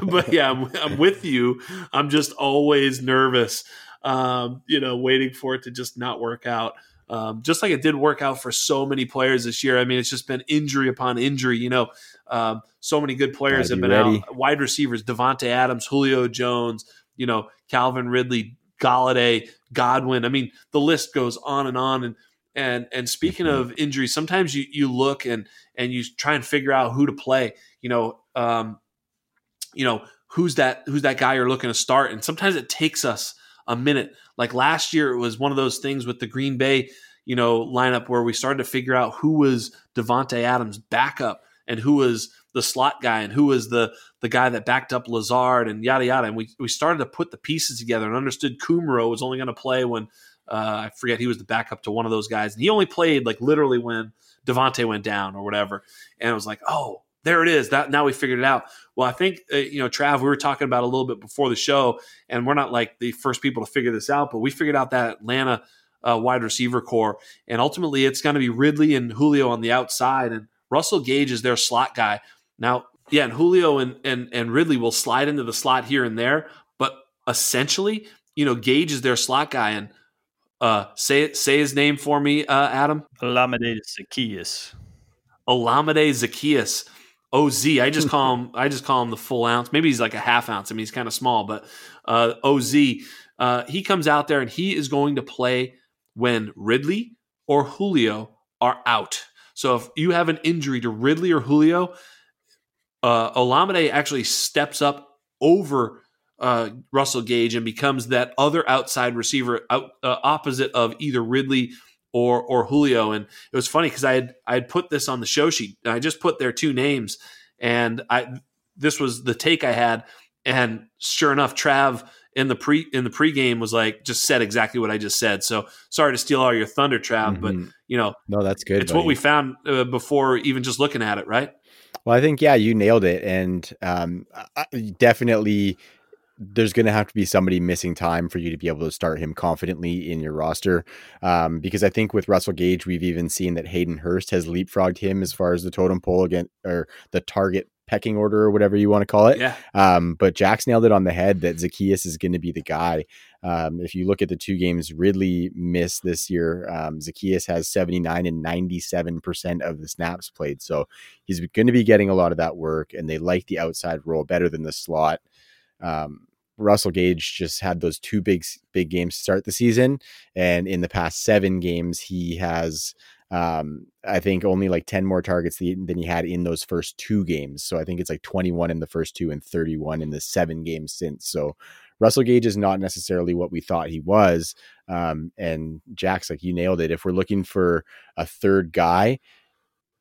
Speaker 1: but yeah, I'm, I'm with you. I'm just always nervous um, you know, waiting for it to just not work out. Um, just like it did work out for so many players this year. I mean, it's just been injury upon injury. You know, um, so many good players have been ready. out. Wide receivers: Davante Adams, Julio Jones. You know, Calvin Ridley, Golladay, Godwin. I mean, the list goes on and on. And and and speaking mm-hmm. of injuries, sometimes you you look and and you try and figure out who to play. You know, um, you know who's that who's that guy you're looking to start. And sometimes it takes us a minute. Like last year, it was one of those things with the Green Bay, you know, lineup where we started to figure out who was Davante Adams' backup and who was the slot guy and who was the the guy that backed up Lazard and yada yada. And we we started to put the pieces together and understood Kumerow was only going to play when uh, I forget he was the backup to one of those guys, and he only played like literally when Davante went down or whatever. And it was like, oh, there it is. That now we figured it out. Well, I think uh, you know, Trav, we were talking about a little bit before the show, and we're not like the first people to figure this out, but we figured out that Atlanta uh, wide receiver corps, and ultimately it's going to be Ridley and Julio on the outside, and Russell Gage is their slot guy. Now, yeah, and Julio and and and Ridley will slide into the slot here and there, but essentially, you know, Gage is their slot guy, and uh, say say his name for me, uh, Adam.
Speaker 2: Olamide Zaccheaus.
Speaker 1: Olamide Zaccheaus. OZ. I just call him. I just call him the full ounce. Maybe he's like a half ounce. I mean, he's kind of small, but uh, Oz. Uh, he comes out there and he is going to play when Ridley or Julio are out. So if you have an injury to Ridley or Julio, uh, Olamide actually steps up over uh, Russell Gage and becomes that other outside receiver out, uh, opposite of either Ridley or or Julio. And it was funny because I had I had put this on the show sheet. I just put their two names, and I this was the take I had. And sure enough, Trav in the pre in the pregame was like just said exactly what I just said. So sorry to steal all your thunder, Trav, mm-hmm. but you know,
Speaker 3: no, that's good.
Speaker 1: It's buddy. what we found uh, before even just looking at it, right?
Speaker 3: Well, I think yeah, you nailed it, and um, definitely there's going to have to be somebody missing time for you to be able to start him confidently in your roster. Um, because I think with Russell Gage, we've even seen that Hayden Hurst has leapfrogged him as far as the totem pole again or the target pecking order or whatever you want to call it.
Speaker 1: Yeah.
Speaker 3: Um, but Jack's nailed it on the head that Zaccheaus is going to be the guy. Um, if you look at the two games Ridley missed this year, um, Zaccheaus has 79 and 97% of the snaps played. So he's going to be getting a lot of that work, and they like the outside role better than the slot. Um, Russell Gage just had those two big big games to start the season, and in the past seven games, he has um, I think only like 10 more targets than he had in those first two games. So I think it's like 21 in the first two and 31 in the seven games since. So Russell Gage is not necessarily what we thought he was. Um, and Jack's like, you nailed it. If we're looking for a third guy,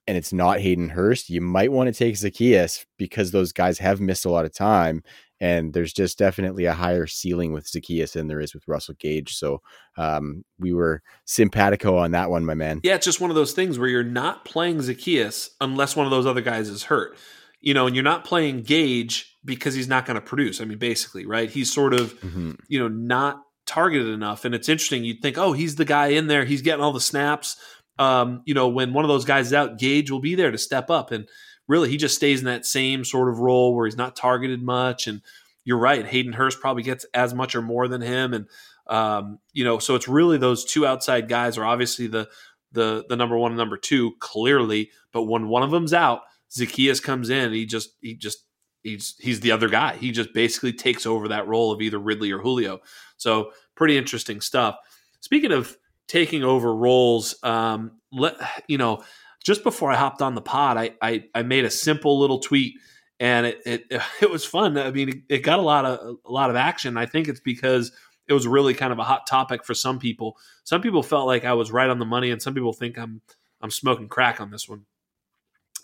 Speaker 3: and it's not Hayden Hurst, you might want to take Zaccheaus because those guys have missed a lot of time. And there's just definitely a higher ceiling with Zaccheaus than there is with Russell Gage. So um, we were simpatico on that one, my man.
Speaker 1: Yeah, it's just one of those things where you're not playing Zaccheaus unless one of those other guys is hurt. You know, and you're not playing Gage because he's not going to produce. I mean, basically, right? He's sort of, mm-hmm. you know, not targeted enough. And it's interesting. You'd think, oh, he's the guy in there. He's getting all the snaps um, you know, when one of those guys is out, Gage will be there to step up. And really he just stays in that same sort of role where he's not targeted much. And you're right, Hayden Hurst probably gets as much or more than him. And um, you know, so it's really those two outside guys are obviously the the the number one and number two clearly, but when one of them's out, Zaccheaus comes in. He just he just he's he's the other guy. He just basically takes over that role of either Ridley or Julio. So pretty interesting stuff. Speaking of taking over roles, um, let you know, just before I hopped on the pod, I I, I made a simple little tweet and it, it *laughs* it was fun. I mean, it, got a lot of a lot of action. I think it's because it was really kind of a hot topic for some people. Some people felt like I was right on the money, and some people think I'm I'm smoking crack on this one.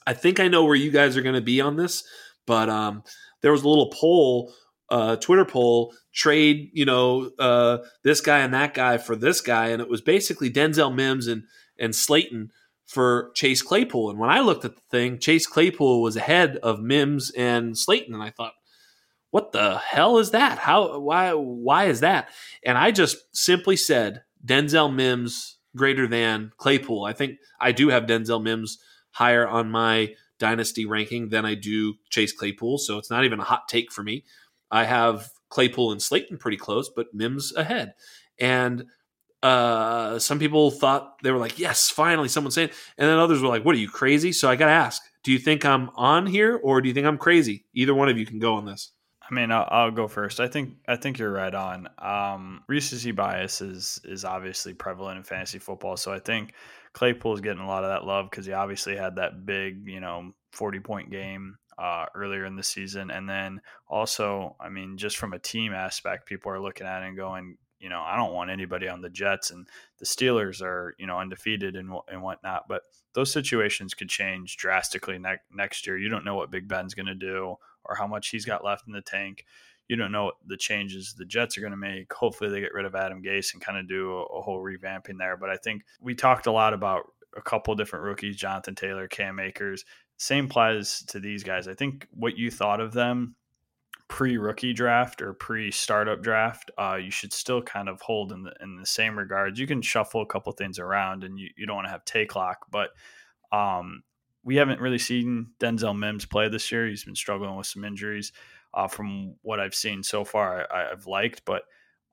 Speaker 1: I think I know where you guys are going to be on this, but um, there was a little poll, uh, Twitter poll, trade you know uh, this guy and that guy for this guy, and it was basically Denzel Mims and and Slayton for Chase Claypool. And when I looked at the thing, Chase Claypool was ahead of Mims and Slayton, and I thought, what the hell is that? How why why is that? And I just simply said Denzel Mims greater than Claypool. I think I do have Denzel Mims higher on my dynasty ranking than I do Chase Claypool, so it's not even a hot take for me. I have Claypool and Slayton pretty close, but Mims ahead. And uh, some people thought they were like, "Yes, finally someone's saying," and then others were like, "What are you crazy?" So I got to ask: Do you think I'm on here, or do you think I'm crazy? Either one of you can go on this.
Speaker 2: I mean, I'll, I'll, go first. I think I think you're right on. Um, recency bias is is obviously prevalent in fantasy football, so I think Claypool is getting a lot of that love because he obviously had that big, you know, 40 point game uh, earlier in the season, and then also, I mean, just from a team aspect, people are looking at it and going, you know, I don't want anybody on the Jets, and the Steelers are, you know, undefeated and and whatnot, but those situations could change drastically ne- next year. You don't know what Big Ben's going to do or how much he's got left in the tank. You don't know the changes the Jets are going to make. Hopefully, they get rid of Adam Gase and kind of do a, a whole revamping there. But I think we talked a lot about a couple different rookies Jonathan Taylor, Cam Akers. Same applies to these guys. I think what you thought of them pre rookie draft or pre startup draft, uh, you should still kind of hold in the in the same regards. You can shuffle a couple things around, and you, you don't want to have take lock, but um, we haven't really seen Denzel Mims play this year. He's been struggling with some injuries. Uh, from what I've seen so far, I, have liked, but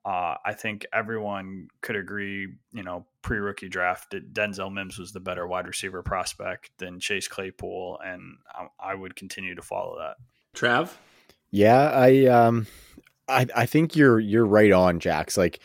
Speaker 2: uh, I think everyone could agree, you know, pre rookie draft, Denzel Mims was the better wide receiver prospect than Chase Claypool, and I, I would continue to follow that.
Speaker 1: Trav,
Speaker 3: yeah, I um, I I think you're you're right on, Jax. Like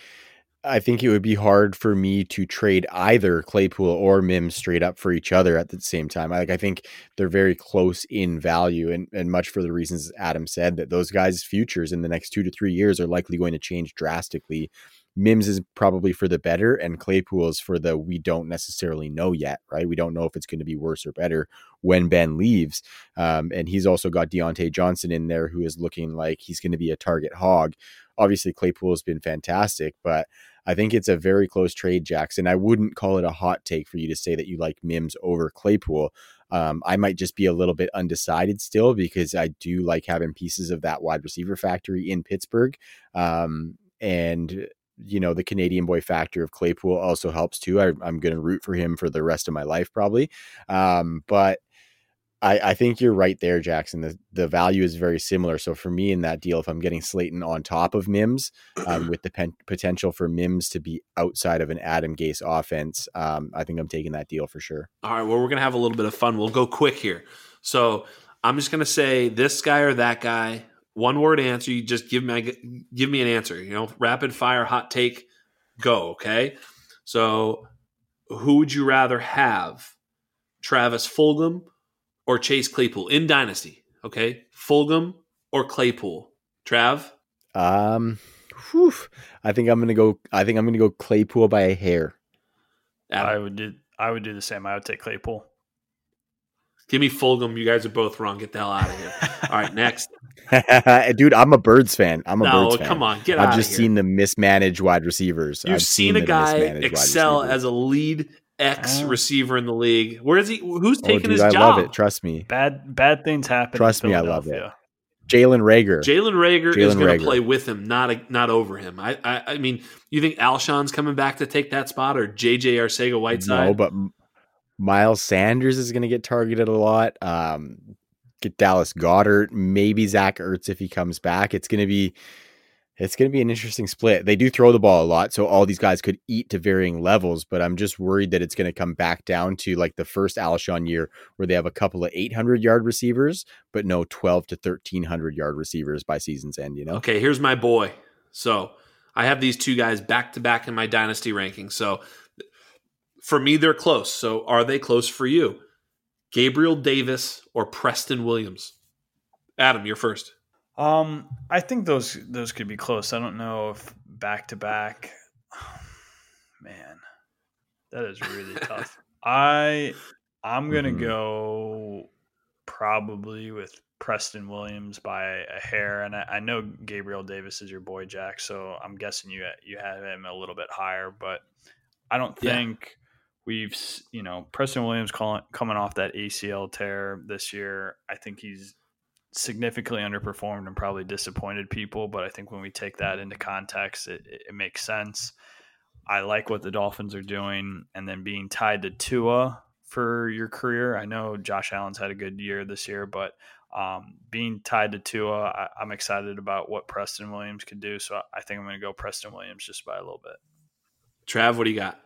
Speaker 3: I think it would be hard for me to trade either Claypool or Mims straight up for each other at the same time. Like I think they're very close in value, and and much for the reasons Adam said that those guys' futures in the next two to three years are likely going to change drastically. Mims is probably for the better, and Claypool is for the we don't necessarily know yet, right? We don't know if it's going to be worse or better when Ben leaves. Um, and he's also got Diontae Johnson in there, who is looking like he's going to be a target hog. Obviously, Claypool has been fantastic, but I think it's a very close trade, Jackson. I wouldn't call it a hot take for you to say that you like Mims over Claypool. Um, I might just be a little bit undecided still because I do like having pieces of that wide receiver factory in Pittsburgh. Um, and you know the Canadian boy factor of Claypool also helps too. I, am going to root for him for the rest of my life probably, um, but I, I think you're right there, Jackson. The the value is very similar. So for me in that deal, if I'm getting Slayton on top of Mims, um, with the pen, potential for Mims to be outside of an Adam Gase offense, um, I think I'm taking that deal for sure.
Speaker 1: All right. Well, we're gonna have a little bit of fun. We'll go quick here. So I'm just gonna say this guy or that guy. One word answer. You just give me give me an answer. You know, rapid fire, hot take. Go. Okay. So who would you rather have? Travis Fulgham or Chase Claypool in Dynasty? Okay, Fulgham or Claypool? Trav?
Speaker 3: Um, whew, I think I'm gonna go. I think I'm gonna go Claypool by a hair.
Speaker 2: Adam. I would do. I would do the same. I would take Claypool.
Speaker 1: Give me Fulgham. You guys are both wrong. Get the hell out of here. *laughs* All right, next. *laughs*
Speaker 3: Dude, I'm a Birds fan. I'm a
Speaker 1: no,
Speaker 3: Birds fan.
Speaker 1: come on, get
Speaker 3: I've
Speaker 1: out I've
Speaker 3: just seen the mismanaged wide receivers.
Speaker 1: You've seen, seen, a guy excel as a lead X receiver in the league. Where is he? Who's oh, taking oh, dude, his
Speaker 3: I
Speaker 1: job?
Speaker 3: I love it. Trust me.
Speaker 2: Bad bad things happen.
Speaker 3: Trust me, I love it. Jalen Reagor.
Speaker 1: Jalen Reagor is going to play with him, not a, not over him. I, I, I mean, you think Alshon's coming back to take that spot, or JJ Arcega Whiteside?
Speaker 3: No, but Miles Sanders is going to get targeted a lot. Um, get Dallas Goedert, maybe Zach Ertz if he comes back. It's going to be it's going to be an interesting split. They do throw the ball a lot, so all these guys could eat to varying levels. But I'm just worried that it's going to come back down to like the first Alshon year, where they have a couple of 800 yard receivers, but no 12 to 1300 yard receivers by season's end. You know?
Speaker 1: Okay, here's my boy. So I have these two guys back to back in my dynasty ranking. So for me, they're close. So are they close for you? Gabriel Davis or Preston Williams? Adam, you're first.
Speaker 2: Um, I think those those could be close. I don't know if back to back. *sighs* Man, that is really *laughs* tough. I I'm gonna mm-hmm. go probably with Preston Williams by a hair, and I, I, know Gabriel Davis is your boy Jack, so I'm guessing you you have him a little bit higher, but I don't think. We've you know Preston Williams calling, coming off that ACL tear this year. I think he's significantly underperformed and probably disappointed people. But I think when we take that into context, it, it makes sense. I like what the Dolphins are doing, and then being tied to Tua for your career. I know Josh Allen's had a good year this year, but um, being tied to Tua, I, am excited about what Preston Williams could do. So I think I'm going to go Preston Williams just by a little bit.
Speaker 1: Trav, what do you got?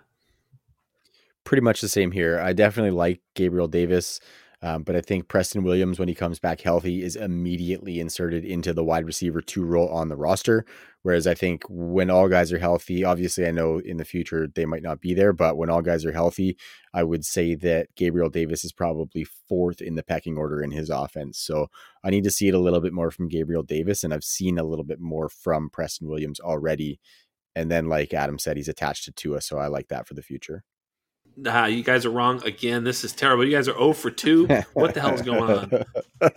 Speaker 3: Pretty much the same here. I definitely like Gabriel Davis. Um, but I think Preston Williams, when he comes back healthy, is immediately inserted into the wide receiver two role on the roster. Whereas I think when all guys are healthy, obviously I know in the future they might not be there, but when all guys are healthy, I would say that Gabriel Davis is probably fourth in the pecking order in his offense. So I need to see it a little bit more from Gabriel Davis, and I've seen a little bit more from Preston Williams already. And then, like Adam said, he's attached to Tua, so I like that for the future.
Speaker 1: Nah, you guys are wrong again. This is terrible. You guys are 0 for 2. What the hell is going on?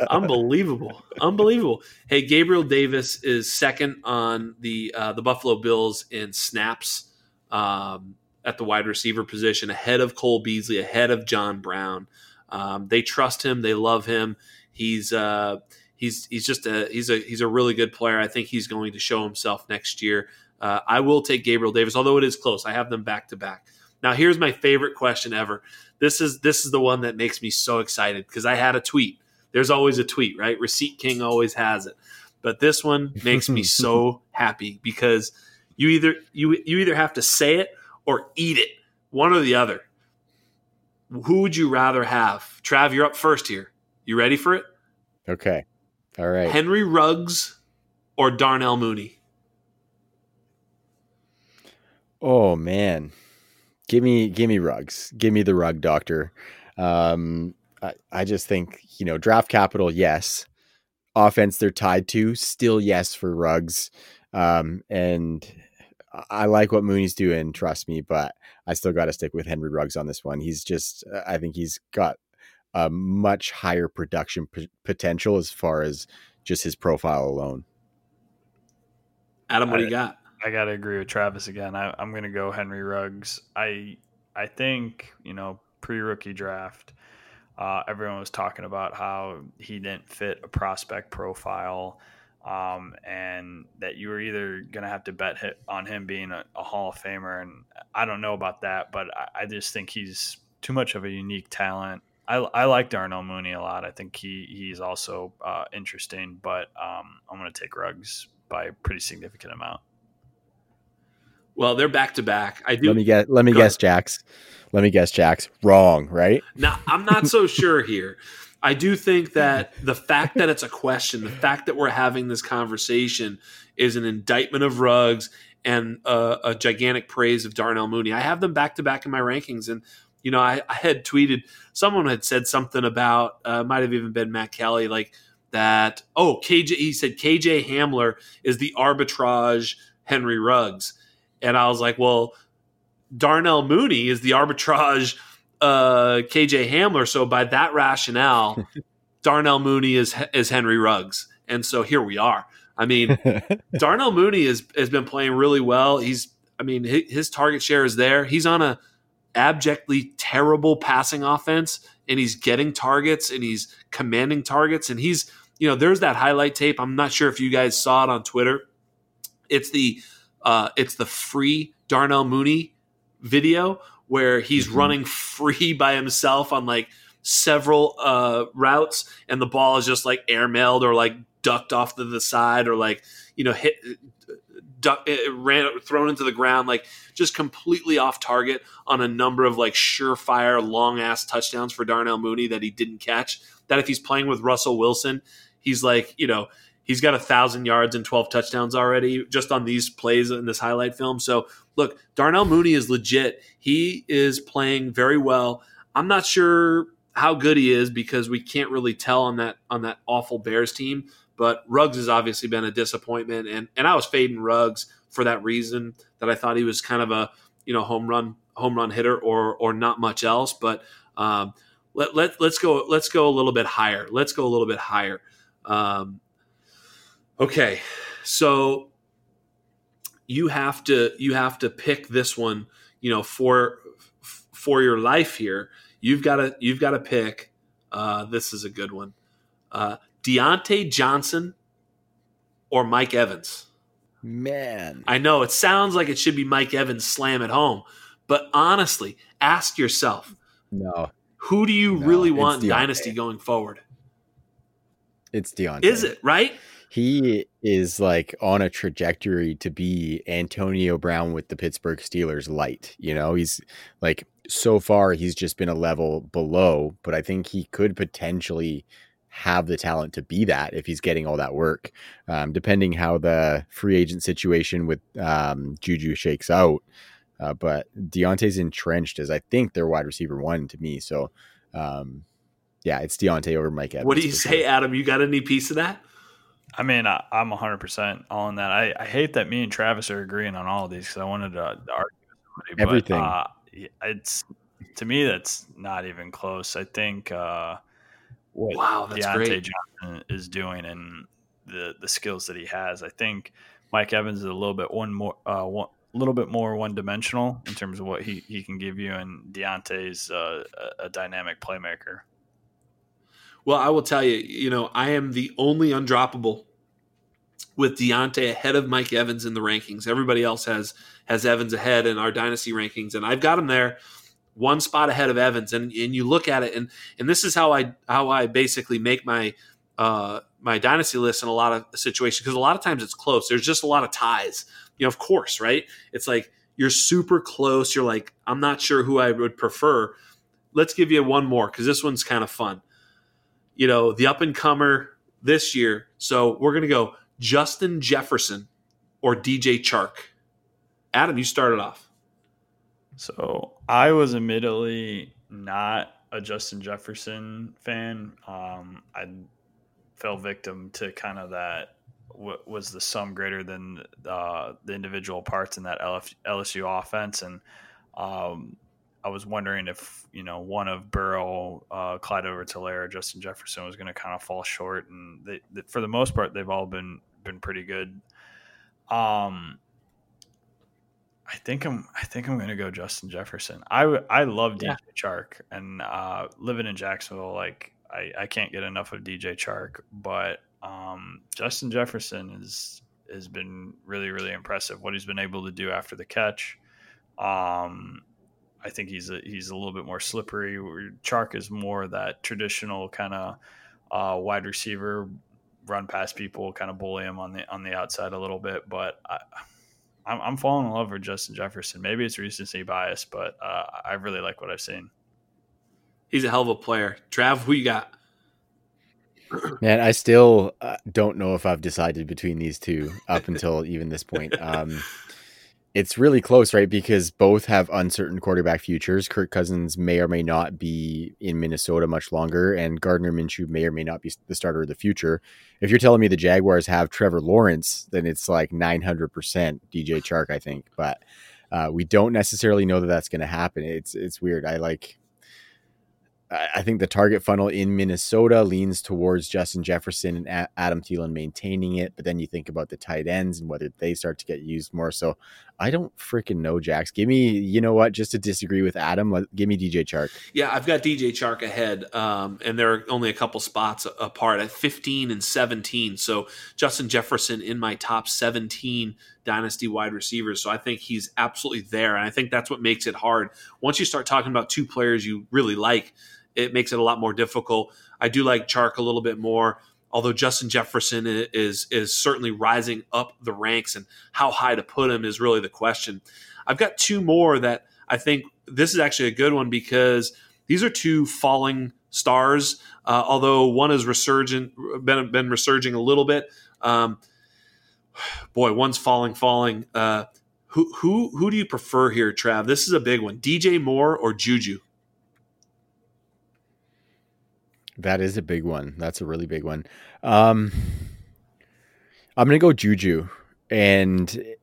Speaker 1: Unbelievable. Unbelievable. Hey, Gabriel Davis is second on the uh, the Buffalo Bills in snaps um, at the wide receiver position, ahead of Cole Beasley, ahead of John Brown. Um, they trust him. They love him. He's uh, he's he's just a he's a he's a really good player. I think he's going to show himself next year. Uh, I will take Gabriel Davis, although it is close. I have them back to back. Now here's my favorite question ever. This is this is the one that makes me so excited because I had a tweet. There's always a tweet, right? Receipt King always has it. But this one *laughs* makes me so happy because you either you you either have to say it or eat it, one or the other. Who would you rather have? Trav, you're up first here. You ready for it?
Speaker 3: Okay. All right.
Speaker 1: Henry Ruggs or Darnell Mooney?
Speaker 3: Oh man give me give me Ruggs. Give me the rug doctor. Um, I, I just think you know draft capital yes. Offense they're tied to still yes for Ruggs. Um, and i like what mooney's doing trust me but i still got to stick with henry ruggs on this one. He's just i think he's got a much higher production p- potential as far as just his profile alone.
Speaker 1: Adam what do you got
Speaker 2: I got to agree with Travis again. I, am to go Henry Ruggs. I I think you know pre rookie draft, uh, everyone was talking about how he didn't fit a prospect profile, um, and that you were either to have to bet hit on him being a, a, Hall of Famer, and I don't know about that, but I, I just think he's too much of a unique talent. I, I like Darnell Mooney a lot. I think he he's also uh, interesting, but um, I'm going to take Ruggs by a pretty significant amount.
Speaker 1: Well, they're back to back. I do.
Speaker 3: Let me get. Let me guess, Jax. Let me guess, Jax. Wrong, right?
Speaker 1: Now, I'm not so *laughs* sure here. I do think that the fact that it's a question, the fact that we're having this conversation, is an indictment of Ruggs and a, a gigantic praise of Darnell Mooney. I have them back to back in my rankings, and you know, I, I had tweeted. Someone had said something about. Uh, might have even been Matt Kelly, like that. Oh, KJ. He said KJ Hamler is the arbitrage Henry Ruggs and I was like, well, Darnell Mooney is the arbitrage uh, KJ Hamler. So by that rationale, *laughs* Darnell Mooney is is Henry Ruggs, and so here we are. I mean, *laughs* Darnell Mooney is, has been playing really well. He's, I mean, his, his target share is there. He's on a abjectly terrible passing offense, and he's getting targets and he's commanding targets, and he's, you know, there's that highlight tape. I'm not sure if you guys saw it on Twitter. It's the uh, it's the free Darnell Mooney video where he's mm-hmm. running free by himself on like several uh, routes and the ball is just like airmailed or like ducked off to the side or like you know hit duck, ran thrown into the ground like just completely off target on a number of like surefire long ass touchdowns for Darnell Mooney that he didn't catch. That if he's playing with Russell Wilson, he's like you know he's got a thousand yards and 12 touchdowns already just on these plays in this highlight film. So look, Darnell Mooney is legit. He is playing very well. I'm not sure how good he is because we can't really tell on that on that awful Bears team. But Ruggs has obviously been a disappointment, and and I was fading Ruggs for that reason that I thought he was kind of a you know home run home run hitter or or not much else. But um, let let let's go let's go a little bit higher. Let's go a little bit higher. Um, okay, so you have to you have to pick this one. You know for for your life here. You've got to you've got to pick. Uh, this is a good one. Uh, Diontae Johnson or Mike Evans?
Speaker 3: Man.
Speaker 1: I know it sounds like it should be Mike Evans slam at home, but honestly, ask yourself.
Speaker 3: No.
Speaker 1: Who do you no, really want in Dynasty going forward?
Speaker 3: It's Diontae.
Speaker 1: Is it, right?
Speaker 3: He is like on a trajectory to be Antonio Brown with the Pittsburgh Steelers light. You know, he's like so far he's just been a level below, but I think he could potentially have the talent to be that if he's getting all that work. Um, depending how the free agent situation with um, Juju shakes out. Uh, but Diontae's entrenched as I think their wide receiver one to me. So, um, yeah, it's Diontae over Mike Evans.
Speaker 1: What do you say. Adam? You got any piece of that?
Speaker 2: I mean, I, am 100% on that. I, I, hate that me and Travis are agreeing on all of these because I wanted to argue
Speaker 3: somebody, everything. Uh,
Speaker 2: it's to me that's not even close. I think uh,
Speaker 1: what wow, that's Diontae great.
Speaker 2: Johnson is doing and the the skills that he has. I think Mike Evans is a little bit one more uh, one, a little bit more one dimensional in terms of what he, he can give you, and Diontae's uh, a, a dynamic playmaker.
Speaker 1: Well, I will tell you, you know, I am the only undroppable with Diontae ahead of Mike Evans in the rankings. Everybody else has has Evans ahead in our dynasty rankings, and I've got him there one spot ahead of Evans, and and you look at it, and and this is how I how I basically make my uh, my dynasty list in a lot of situations because a lot of times it's close. There's just a lot of ties. You know, of course, right? It's like you're super close. You're like, I'm not sure who I would prefer. Let's give you one more because this one's kind of fun. You know, the up and comer this year. So we're gonna go Justin Jefferson or DJ Chark. Adam, you started off.
Speaker 2: So I was admittedly not a Justin Jefferson fan. Um, I fell victim to kind of that what was the sum greater than uh, the individual parts in that LSU offense, and um, I was wondering if you know one of Burrow, uh, Clyde Edwards-Helaire, Justin Jefferson was going to kind of fall short, and they, they, for the most part, they've all been been pretty good. Um, I think I'm. I think I'm going to go Justin Jefferson. I I love DJ yeah. Chark, and uh, living in Jacksonville, like I, I can't get enough of DJ Chark. But um, Justin Jefferson is has been really really impressive. What he's been able to do after the catch. Um, I think he's a, he's a little bit more slippery. Chark is more that traditional kind of uh, wide receiver, run past people, kind of bully him on the on the outside a little bit. But I, I'm, I'm falling in love with Justin Jefferson. Maybe it's recency bias, but uh, I really like what I've seen.
Speaker 1: He's a hell of a player. Trav, who you got? *clears throat*
Speaker 3: Man, I still uh, don't know if I've decided between these two up until even this point. *laughs* Um, it's really close, right? Because both have uncertain quarterback futures. Kirk Cousins may or may not be in Minnesota much longer, and Gardner Minshew may or may not be the starter of the future. If you're telling me the Jaguars have Trevor Lawrence, then it's like 900% DJ *sighs* Chark, I think. But uh, we don't necessarily know that that's going to happen. It's it's weird. I like I think the target funnel in Minnesota leans towards Justin Jefferson and Adam Thielen maintaining it, but then you think about the tight ends and whether they start to get used more. So I don't freaking know, Jax. Give me, you know what? Just to disagree with Adam, let, give me DJ Chark.
Speaker 1: Yeah, I've got DJ Chark ahead, um, and they're only a couple spots apart at 15 and 17. So Justin Jefferson in my top 17 dynasty wide receivers. So I think he's absolutely there, and I think that's what makes it hard. Once you start talking about two players you really like it makes it a lot more difficult. I do like Chark a little bit more, although Justin Jefferson is is certainly rising up the ranks, and how high to put him is really the question. I've got two more that I think this is actually a good one because these are two falling stars. Uh, although one is resurgent, been been resurging a little bit. Um, boy, one's falling, falling. Uh, who who who do you prefer here, Trav? This is a big one. DJ Moore or Juju?
Speaker 3: That is a big one. That's a really big one. Um, I'm gonna go Juju, and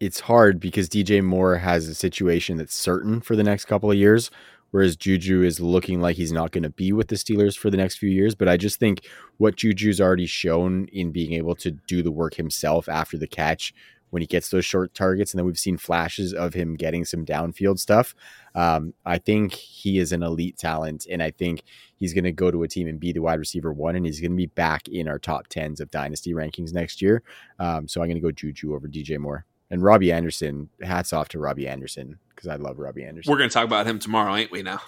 Speaker 3: it's hard because DJ Moore has a situation that's certain for the next couple of years, whereas Juju is looking like he's not going to be with the Steelers for the next few years. But I just think what Juju's already shown in being able to do the work himself after the catch when he gets those short targets, and then we've seen flashes of him getting some downfield stuff. Um, I think he is an elite talent, and I think he's going to go to a team and be the wide receiver one, and he's going to be back in our top tens of dynasty rankings next year. Um, so I'm going to go Juju over DJ Moore. And Robbie Anderson, hats off to Robbie Anderson because I love Robbie Anderson.
Speaker 1: We're going to talk about him tomorrow, ain't we? Now,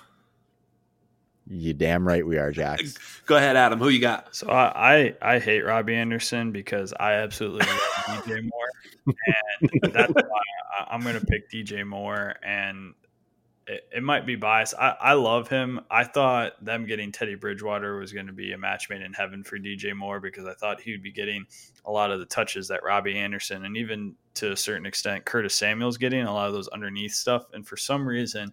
Speaker 3: you damn right we are, Jack. *laughs*
Speaker 1: Go ahead, Adam. Who you got?
Speaker 2: So I I, I hate Robbie Anderson because I absolutely love *laughs* DJ Moore, and that's why I'm going to pick DJ Moore. And it, it, might be biased. I, I love him. I thought them getting Teddy Bridgewater was going to be a match made in heaven for DJ Moore because I thought he would be getting a lot of the touches that Robbie Anderson and even to a certain extent Curtis Samuel's getting a lot of those underneath stuff. And for some reason,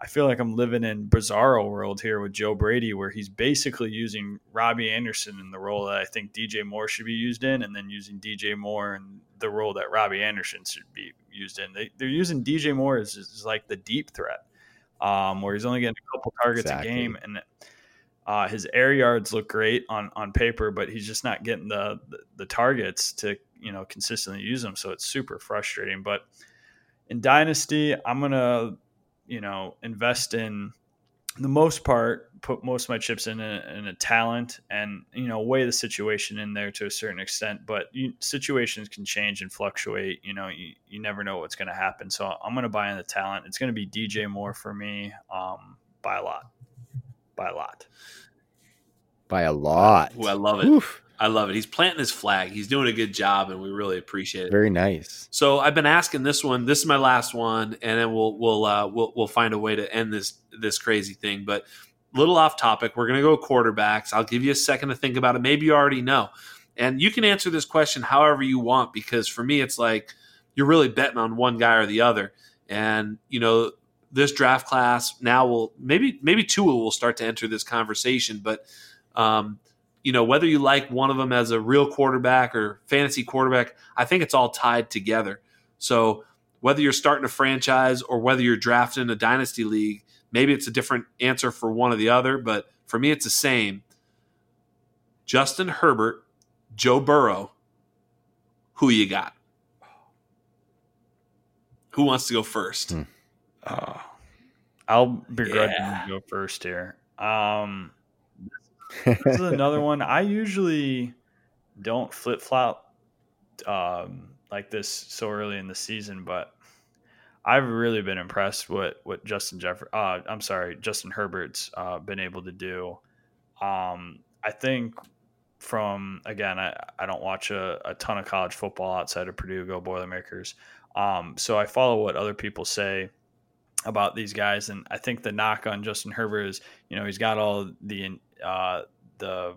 Speaker 2: I feel like I'm living in bizarro world here with Joe Brady, where he's basically using Robbie Anderson in the role that I think DJ Moore should be used in, and then using DJ Moore in the role that Robbie Anderson should be used in. They, are using DJ Moore as, as like the deep threat um, where he's only getting a couple targets exactly. a game, and uh, his air yards look great on on paper, but he's just not getting the, the, the targets to you know consistently use them. So it's super frustrating. But in dynasty, I'm gonna you know invest in the most part put most of my chips in a, in a talent and you know weigh the situation in there to a certain extent but you, situations can change and fluctuate you know you, you never know what's going to happen. So i'm going to buy in the talent. It's going to be dj moore for me um, by a lot by a lot.
Speaker 3: By a lot.
Speaker 1: Ooh, i love it. Oof. I love it. He's planting his flag. He's doing a good job, and we really appreciate it.
Speaker 3: Very nice.
Speaker 1: So I've been asking this one. This is my last one, and then we'll we'll uh, we'll we'll find a way to end this this crazy thing. But little off topic. We're going to go quarterbacks. I'll give you a second to think about it. Maybe you already know. And you can answer this question however you want because for me, it's like you're really betting on one guy or the other. And, you know, this draft class now will maybe, maybe Tua will start to enter this conversation. But, um, you know, whether you like one of them as a real quarterback or fantasy quarterback, I think it's all tied together. So whether you're starting a franchise or whether you're drafting a dynasty league, Maybe it's a different answer for one or the other, but for me, it's the same. Justin Herbert, Joe Burrow, who you got? Who wants to go first? Hmm.
Speaker 2: Uh, I'll begrudgingly yeah. go first here. Um, this is *laughs* another one. I usually don't flip flop um, like this so early in the season, but I've really been impressed with what Justin Jeff. Uh, I'm sorry, Justin Herbert's uh, been able to do. Um, I think from again, I, I don't watch a, a, ton of college football outside of Purdue Go Boilermakers, um, so I follow what other people say about these guys, and I think the knock on Justin Herbert is, you know, he's got all the uh, the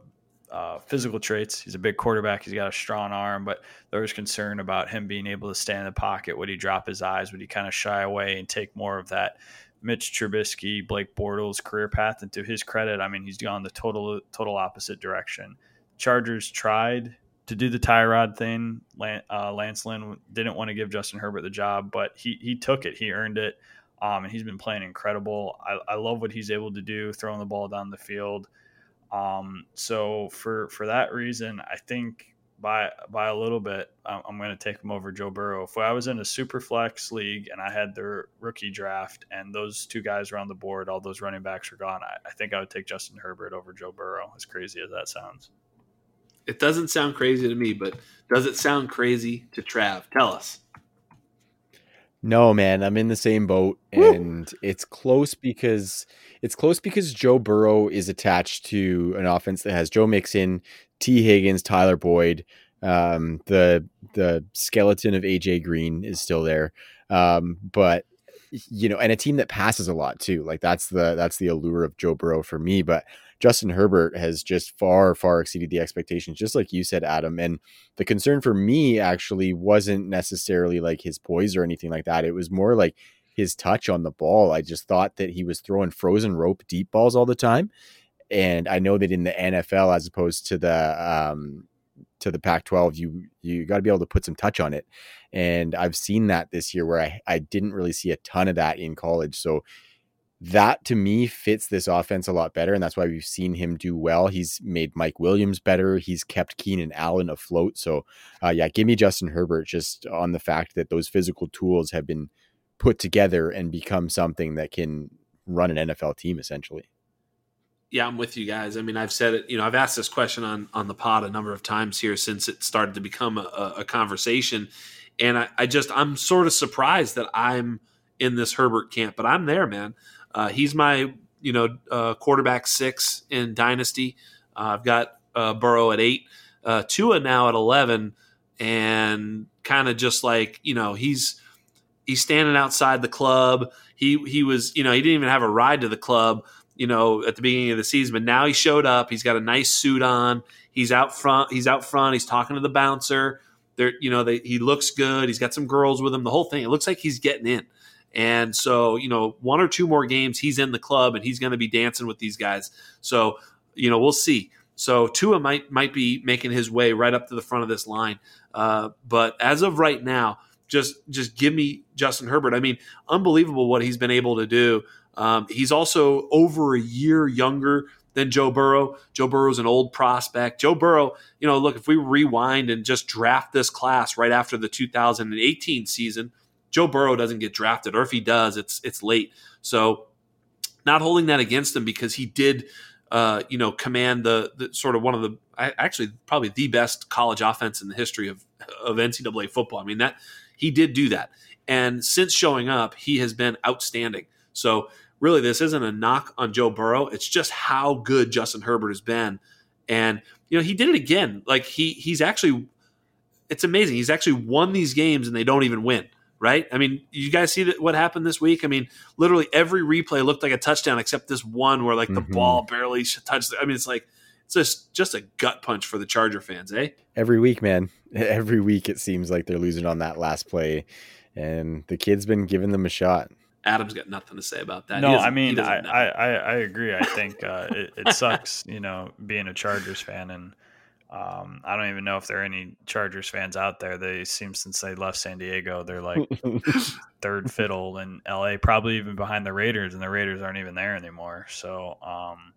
Speaker 2: uh, physical traits. He's a big quarterback. He's got a strong arm, but there was concern about him being able to stay in the pocket. Would he drop his eyes? Would he kind of shy away and take more of that Mitch Trubisky, Blake Bortles career path? And to his credit, I mean, he's gone the total total opposite direction. Chargers tried to do the Tyrod thing. Uh, Lance Lynn didn't want to give Justin Herbert the job, but he he took it. He earned it, um, and he's been playing incredible. I, I love what he's able to do, throwing the ball down the field. Um, so for for that reason, I think by by a little bit, I'm going to take him over Joe Burrow. If I was in a super flex league and I had their rookie draft and those two guys were on the board, all those running backs are gone, I, I think I would take Justin Herbert over Joe Burrow. As crazy as that sounds,
Speaker 1: it doesn't sound crazy to me, but does it sound crazy to Trav? Tell us.
Speaker 3: No, man, I'm in the same boat, and Woo! it's close because it's close because Joe Burrow is attached to an offense that has Joe Mixon, Tee Higgins, Tyler Boyd. Um, the the skeleton of AJ Green is still there, um, but you know, and a team that passes a lot too. Like that's the that's the allure of Joe Burrow for me. But Justin Herbert has just far far exceeded the expectations, just like you said, Adam. And the concern for me actually wasn't necessarily like his poise or anything like that. It was more like his touch on the ball. I just thought that he was throwing frozen rope deep balls all the time. And I know that in the NFL, as opposed to the um, to the Pac-12, you you got to be able to put some touch on it. And I've seen that this year where I I didn't really see a ton of that in college. So that to me fits this offense a lot better, and that's why we've seen him do well. He's made Mike Williams better. He's kept Keenan Allen afloat. So, uh, yeah, give me Justin Herbert just on the fact that those physical tools have been put together and become something that can run an NFL team essentially
Speaker 1: yeah, I'm with you guys. I mean, I've said it. You know, I've asked this question on on the pod a number of times here since it started to become a, a conversation, and I, I, just I'm sort of surprised that I'm in this Herbert camp, but I'm there, man. Uh, he's my you know uh, quarterback six in dynasty. Uh, I've got uh, Burrow at eight, uh, Tua now at eleven, and kind of just like you know he's he's standing outside the club. He he was you know he didn't even have a ride to the club you know, at the beginning of the season. But now he showed up. He's got a nice suit on. He's out front. He's out front. He's talking to the bouncer. There, you know, they, he looks good. He's got some girls with him. The whole thing. It looks like he's getting in. And so, you know, one or two more games, he's in the club and he's going to be dancing with these guys. So, you know, we'll see. So Tua might might be making his way right up to the front of this line. Uh, but as of right now, just just give me Justin Herbert. I mean, unbelievable what he's been able to do. Um, he's also over a year younger than Joe Burrow. Joe Burrow's an old prospect. Joe Burrow, you know, look, if we rewind and just draft this class right after the 2018 season, Joe Burrow doesn't get drafted, or if he does, it's it's late. So, not holding that against him because he did, uh, you know, command the, the sort of one of the actually probably the best college offense in the history of of NCAA football. I mean that he did do that, and since showing up, he has been outstanding. So really, this isn't a knock on Joe Burrow. It's just how good Justin Herbert has been, and you know he did it again. Like he he's actually, it's amazing. He's actually won these games and they don't even win. Right? I mean, you guys see that what happened this week? I mean, literally every replay looked like a touchdown except this one where like the mm-hmm. ball barely touched. I mean, it's like it's just just a gut punch for the Charger fans, eh?
Speaker 3: Every week, man. *laughs* Every week it seems like they're losing on that last play, and the kid's been giving them a shot.
Speaker 1: Adam's got nothing to say about that.
Speaker 2: No, I mean, I, I, I, agree. I think uh, *laughs* it, it, sucks, you know, being a Chargers fan. And um, I don't even know if there are any Chargers fans out there. They seem since they left San Diego, they're like *laughs* third fiddle in LA, probably even behind the Raiders, and the Raiders aren't even there anymore. So um,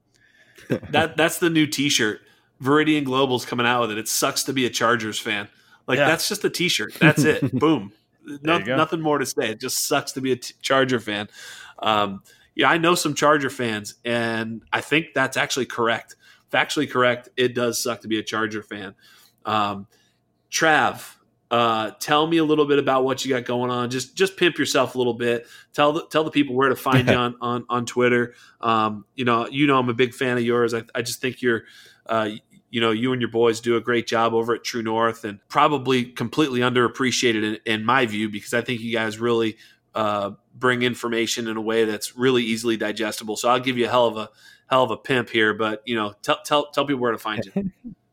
Speaker 1: that that's the new T-shirt. Veridian Global's coming out with it. It sucks to be a Chargers fan. Like yeah. that's just a T-shirt. That's it. *laughs* Boom no, nothing more to say. It just sucks to be a t- Charger fan. Um, yeah, I know some Charger fans, and I think that's actually correct. Factually correct. It does suck to be a Charger fan. Um, Trav, uh, tell me a little bit about what you got going on. Just just pimp yourself a little bit. Tell the, tell the people where to find you on on, on Twitter. Um, you know, you know, I'm a big fan of yours. I, I just think you're uh, you know, you and your boys do a great job over at True North and probably completely underappreciated in, in my view because I think you guys really uh, bring information in a way that's really easily digestible. So I'll give you a hell of a hell of a pimp here, but you know, tell tell tell people where to find you. *laughs*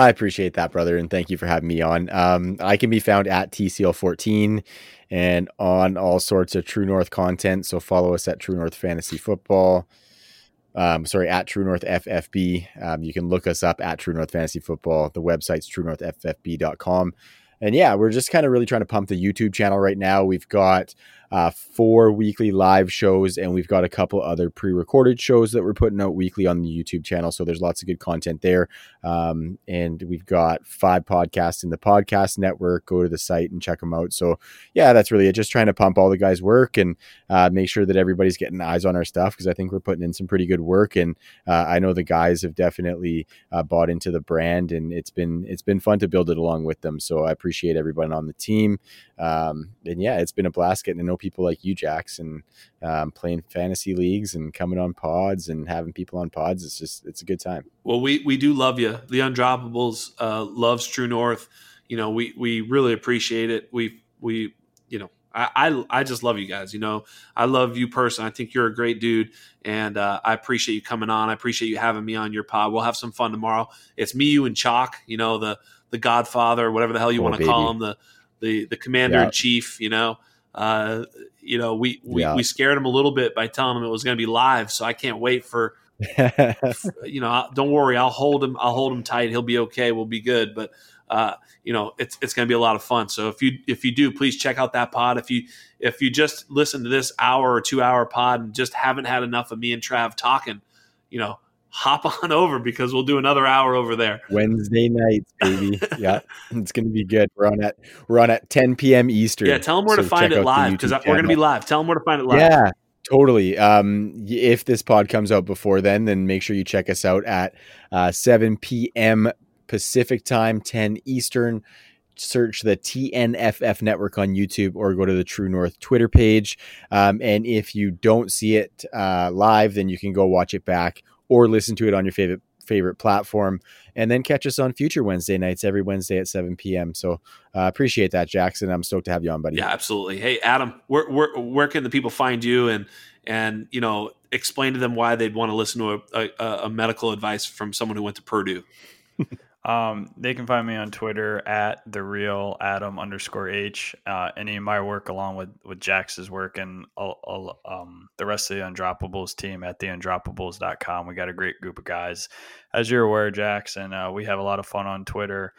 Speaker 3: I appreciate that, brother, and thank you for having me on. Um, I can be found at TSeel14 and on all sorts of True North content. So follow us at True North Fantasy Football um, sorry, at True North FFB. Um, you can look us up at True North Fantasy Football. The website's truenorthffb.com. And yeah, we're just kind of really trying to pump the YouTube channel right now. We've got uh, four weekly live shows, and we've got a couple other pre-recorded shows that we're putting out weekly on the YouTube channel. So there's lots of good content there, um, and we've got five podcasts in the podcast network. Go to the site and check them out. So yeah, that's really it. Just trying to pump all the guys' work and uh, make sure that everybody's getting eyes on our stuff because I think we're putting in some pretty good work, and uh, I know the guys have definitely uh, bought into the brand, and it's been it's been fun to build it along with them. So I appreciate everyone on the team. Um, and yeah, it's been a blast getting to know people like you, Jackson, um, playing fantasy leagues and coming on pods and having people on pods. It's just it's a good time.
Speaker 1: Well, we we do love you. The Undroppables uh, loves True North. You know, we we really appreciate it. We we you know I, I, I just love you guys. You know, I love you person. I think you're a great dude, and uh, I appreciate you coming on. I appreciate you having me on your pod. We'll have some fun tomorrow. It's me, you, and Chalk. You know, the the Godfather, whatever the hell you oh, want to call him, the the the commander in chief. You know, uh, you know, we we, yeah. we scared him a little bit by telling him it was going to be live. So I can't wait *laughs* for. you know, don't worry. I'll hold him. I'll hold him tight. He'll be okay. We'll be good. But uh, you know, it's it's going to be a lot of fun. So if you if you do, please check out that pod. If you if you just listen to this hour or two hour pod and just haven't had enough of me and Trav talking, you know, hop on *laughs* over because we'll do another hour over there.
Speaker 3: Wednesday nights, baby. *laughs* yeah, it's going to be good. We're on at we're on at 10 p.m. Eastern.
Speaker 1: Yeah, tell them where so to find it live because we're going to be live. Tell them where to find it live.
Speaker 3: Yeah. Totally. Um, if this pod comes out before then, then make sure you check us out at uh, 7 p.m. Pacific time, 10 Eastern search the TNFF network on YouTube or go to the True North Twitter page. Um, and if you don't see it uh, live, then you can go watch it back or listen to it on your favorite favorite platform and then catch us on future Wednesday nights every Wednesday at 7 p.m. So uh, appreciate that, Jackson. I'm stoked to have you on, buddy.
Speaker 1: Yeah, absolutely. Hey, Adam, where, where, where can the people find you and, and, you know, explain to them why they'd want to listen to a, a, a medical advice from someone who went to Purdue? *laughs*
Speaker 2: Um, they can find me on Twitter at the real Adam underscore H. Uh, any of my work along with with Jax's work and all, all, um, the rest of the Undroppables team at theundroppables.com. We got a great group of guys, as you're aware, Jax, and uh, we have a lot of fun on Twitter.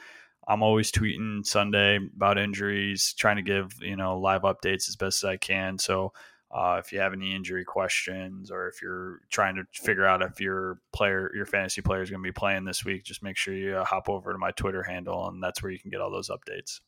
Speaker 2: I'm always tweeting Sunday about injuries, trying to give you know live updates as best as I can. So uh, if you have any injury questions or if you're trying to figure out if your player, your fantasy player is going to be playing this week, just make sure you uh, hop over to my Twitter handle, and that's where you can get all those updates.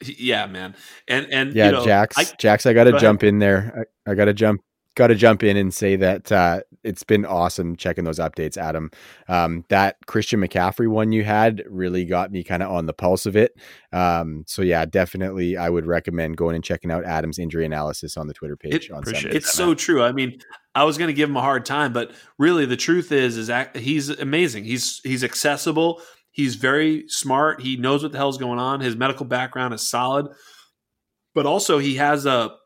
Speaker 1: Yeah, man, and and
Speaker 3: yeah,
Speaker 1: you know,
Speaker 3: Jax, I, Jax, I got to jump in there. I, I got to jump got to jump in and say that uh, it's been awesome checking those updates, Adam. Um, that Christian McCaffrey one you had really got me kind of on the pulse of it. Um, so yeah, definitely, I would recommend going and checking out Adam's injury analysis on the Twitter page.
Speaker 1: It,
Speaker 3: on
Speaker 1: Sunday. It's so true. I mean, I was going to give him a hard time, but really, the truth is, is that he's amazing. He's he's accessible. He's very smart. He knows what the hell's going on. His medical background is solid, but also he has a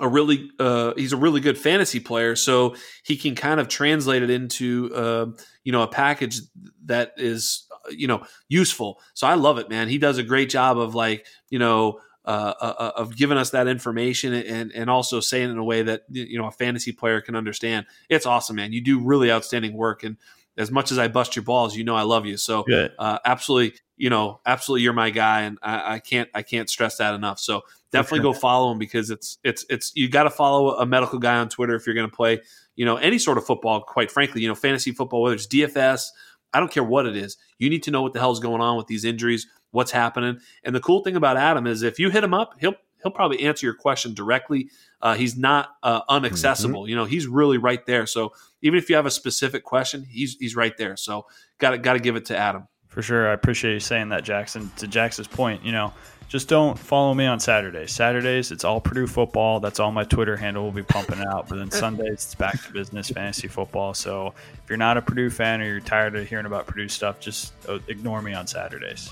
Speaker 1: a really uh, he's a really good fantasy player, so he can kind of translate it into uh, you know a package that is you know useful. So I love it, man. He does a great job of like you know uh, uh, uh of giving us that information and and also saying it in a way that you know a fantasy player can understand. It's awesome, man. You do really outstanding work, and as much as I bust your balls, you know I love you. So uh, absolutely, you know, absolutely, you're my guy, and I, I, can't I can't stress that enough. So definitely go follow him because it's it's it's you got to follow a medical guy on Twitter if you're going to play, you know, any sort of football. Quite frankly, you know, fantasy football, whether it's DFS, I don't care what it is. You need to know what the hell's going on with these injuries, what's happening. And the cool thing about Adam is if you hit him up, he'll he'll probably answer your question directly. Uh, he's not uh, unaccessible. Mm-hmm. You know, he's really right there. So even if you have a specific question, he's he's right there. So got to got to give it to Adam.
Speaker 2: For sure, I appreciate you saying that, Jackson. To Jackson's point, you know, just don't follow me on Saturdays. Saturdays, it's all Purdue football. That's all my Twitter handle will be pumping out. But then Sundays, it's back to business, fantasy football. So if you're not a Purdue fan or you're tired of hearing about Purdue stuff, just uh, ignore me on Saturdays.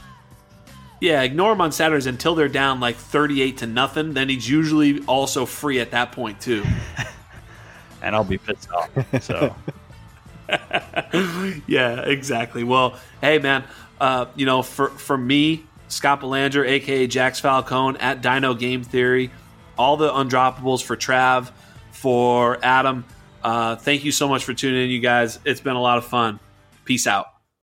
Speaker 1: Yeah, ignore him on Saturdays until they're down like 38 to nothing. Then he's usually also free at that point, too. *laughs* *laughs*
Speaker 2: and I'll be pissed off. So. *laughs*
Speaker 1: yeah, exactly. Well, hey, man, uh, you know, for, for me, Scott Belanger, aka Jax Falcone at Dyno Game Theory, all the undroppables for Trav, for Adam. Uh, thank you so much for tuning in, you guys. It's been a lot of fun. Peace out.